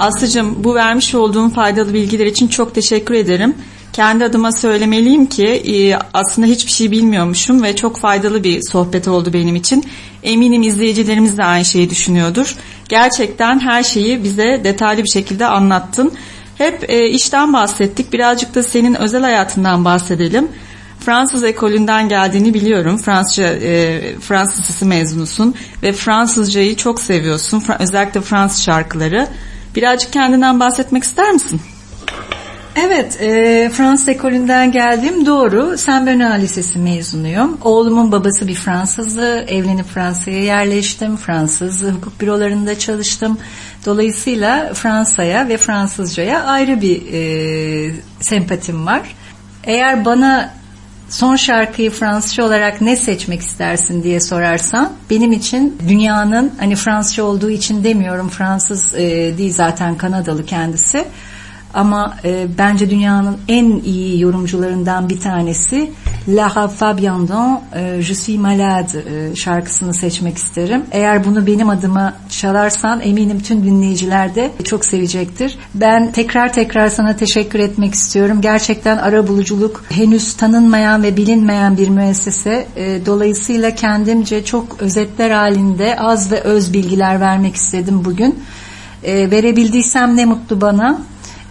Aslıcığım bu vermiş olduğun faydalı bilgiler için çok teşekkür ederim. Kendi adıma söylemeliyim ki e, aslında hiçbir şey bilmiyormuşum ve çok faydalı bir sohbet oldu benim için. Eminim izleyicilerimiz de aynı şeyi düşünüyordur. Gerçekten her şeyi bize detaylı bir şekilde anlattın. Hep e, işten bahsettik. Birazcık da senin özel hayatından bahsedelim. Fransız ekolünden geldiğini biliyorum. Fransızca e, Fransız mezunusun ve Fransızcayı çok seviyorsun. Fra- özellikle Fransız şarkıları. Birazcık kendinden bahsetmek ister misin?
Evet, e, Fransız ekolünden geldim. Doğru. Saint Bernard Lisesi mezunuyum. Oğlumun babası bir Fransızdı. Evlenip Fransa'ya yerleştim. Fransız hukuk bürolarında çalıştım. Dolayısıyla Fransa'ya ve Fransızcaya ayrı bir e, sempatim var. Eğer bana son şarkıyı Fransızca olarak ne seçmek istersin diye sorarsan benim için dünyanın hani Fransızca olduğu için demiyorum Fransız e, değil zaten Kanadalı kendisi. Ama e, bence dünyanın en iyi yorumcularından bir tanesi Lara Fabian'dan e, Je suis malade e, şarkısını seçmek isterim. Eğer bunu benim adıma çalarsan eminim tüm dinleyiciler de çok sevecektir. Ben tekrar tekrar sana teşekkür etmek istiyorum. Gerçekten ara buluculuk henüz tanınmayan ve bilinmeyen bir müessese. E, dolayısıyla kendimce çok özetler halinde az ve öz bilgiler vermek istedim bugün. E, verebildiysem ne mutlu bana.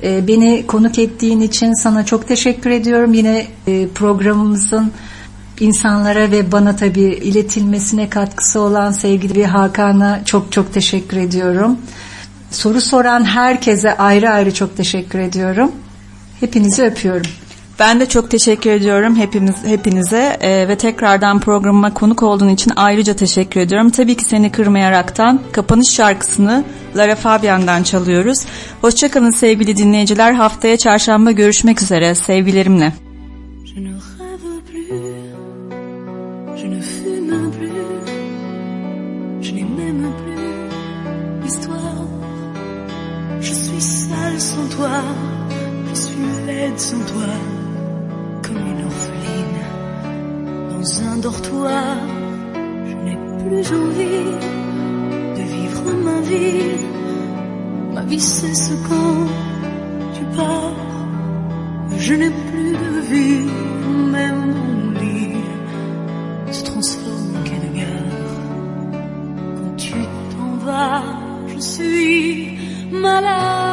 E, Beni konuk ettiğin için sana çok teşekkür ediyorum. Yine e, programımızın insanlara ve bana tabii iletilmesine katkısı olan sevgili bir Hakan'a çok çok teşekkür ediyorum. Soru soran herkese ayrı ayrı çok teşekkür ediyorum. Hepinizi öpüyorum.
Ben de çok teşekkür ediyorum hepimiz hepinize e, ve tekrardan programıma konuk olduğun için ayrıca teşekkür ediyorum. Tabii ki seni kırmayaraktan kapanış şarkısını Lara Fabian'dan çalıyoruz. Hoşçakalın sevgili dinleyiciler. Haftaya çarşamba görüşmek üzere. Sevgilerimle.
Je suis laide sans toi, dans un dortoir. Je n'ai plus envie de vivre ma vie, ma vie cesse quand tu pars. Je n'ai plus de vie, même mon lit se transforme en quai de gare. Quand tu t'en vas, je suis malade,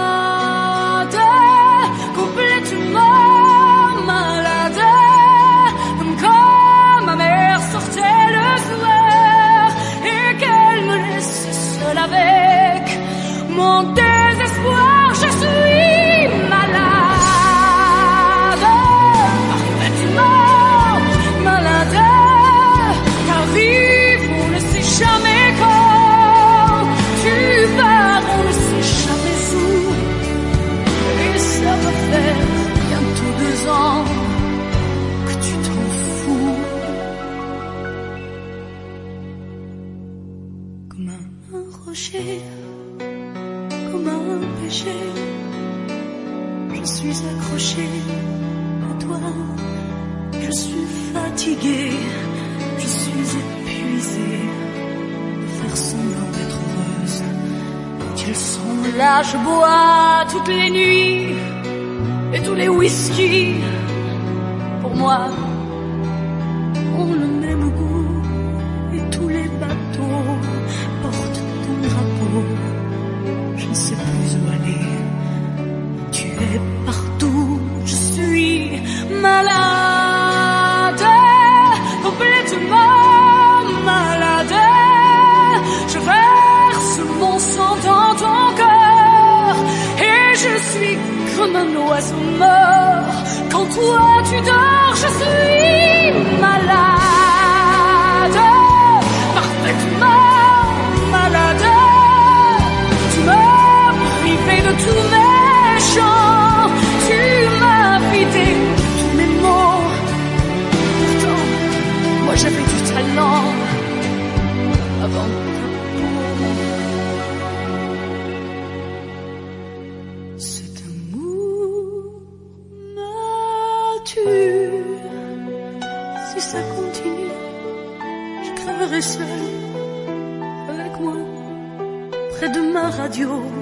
Je bois toutes les nuits et tous les whisky. Pour moi, on le même goût et tous les bateaux. oiseau. Quand toi tu dors, je suis malade, parfaitement malade. Tu m'as privé de tous mes chants.
yo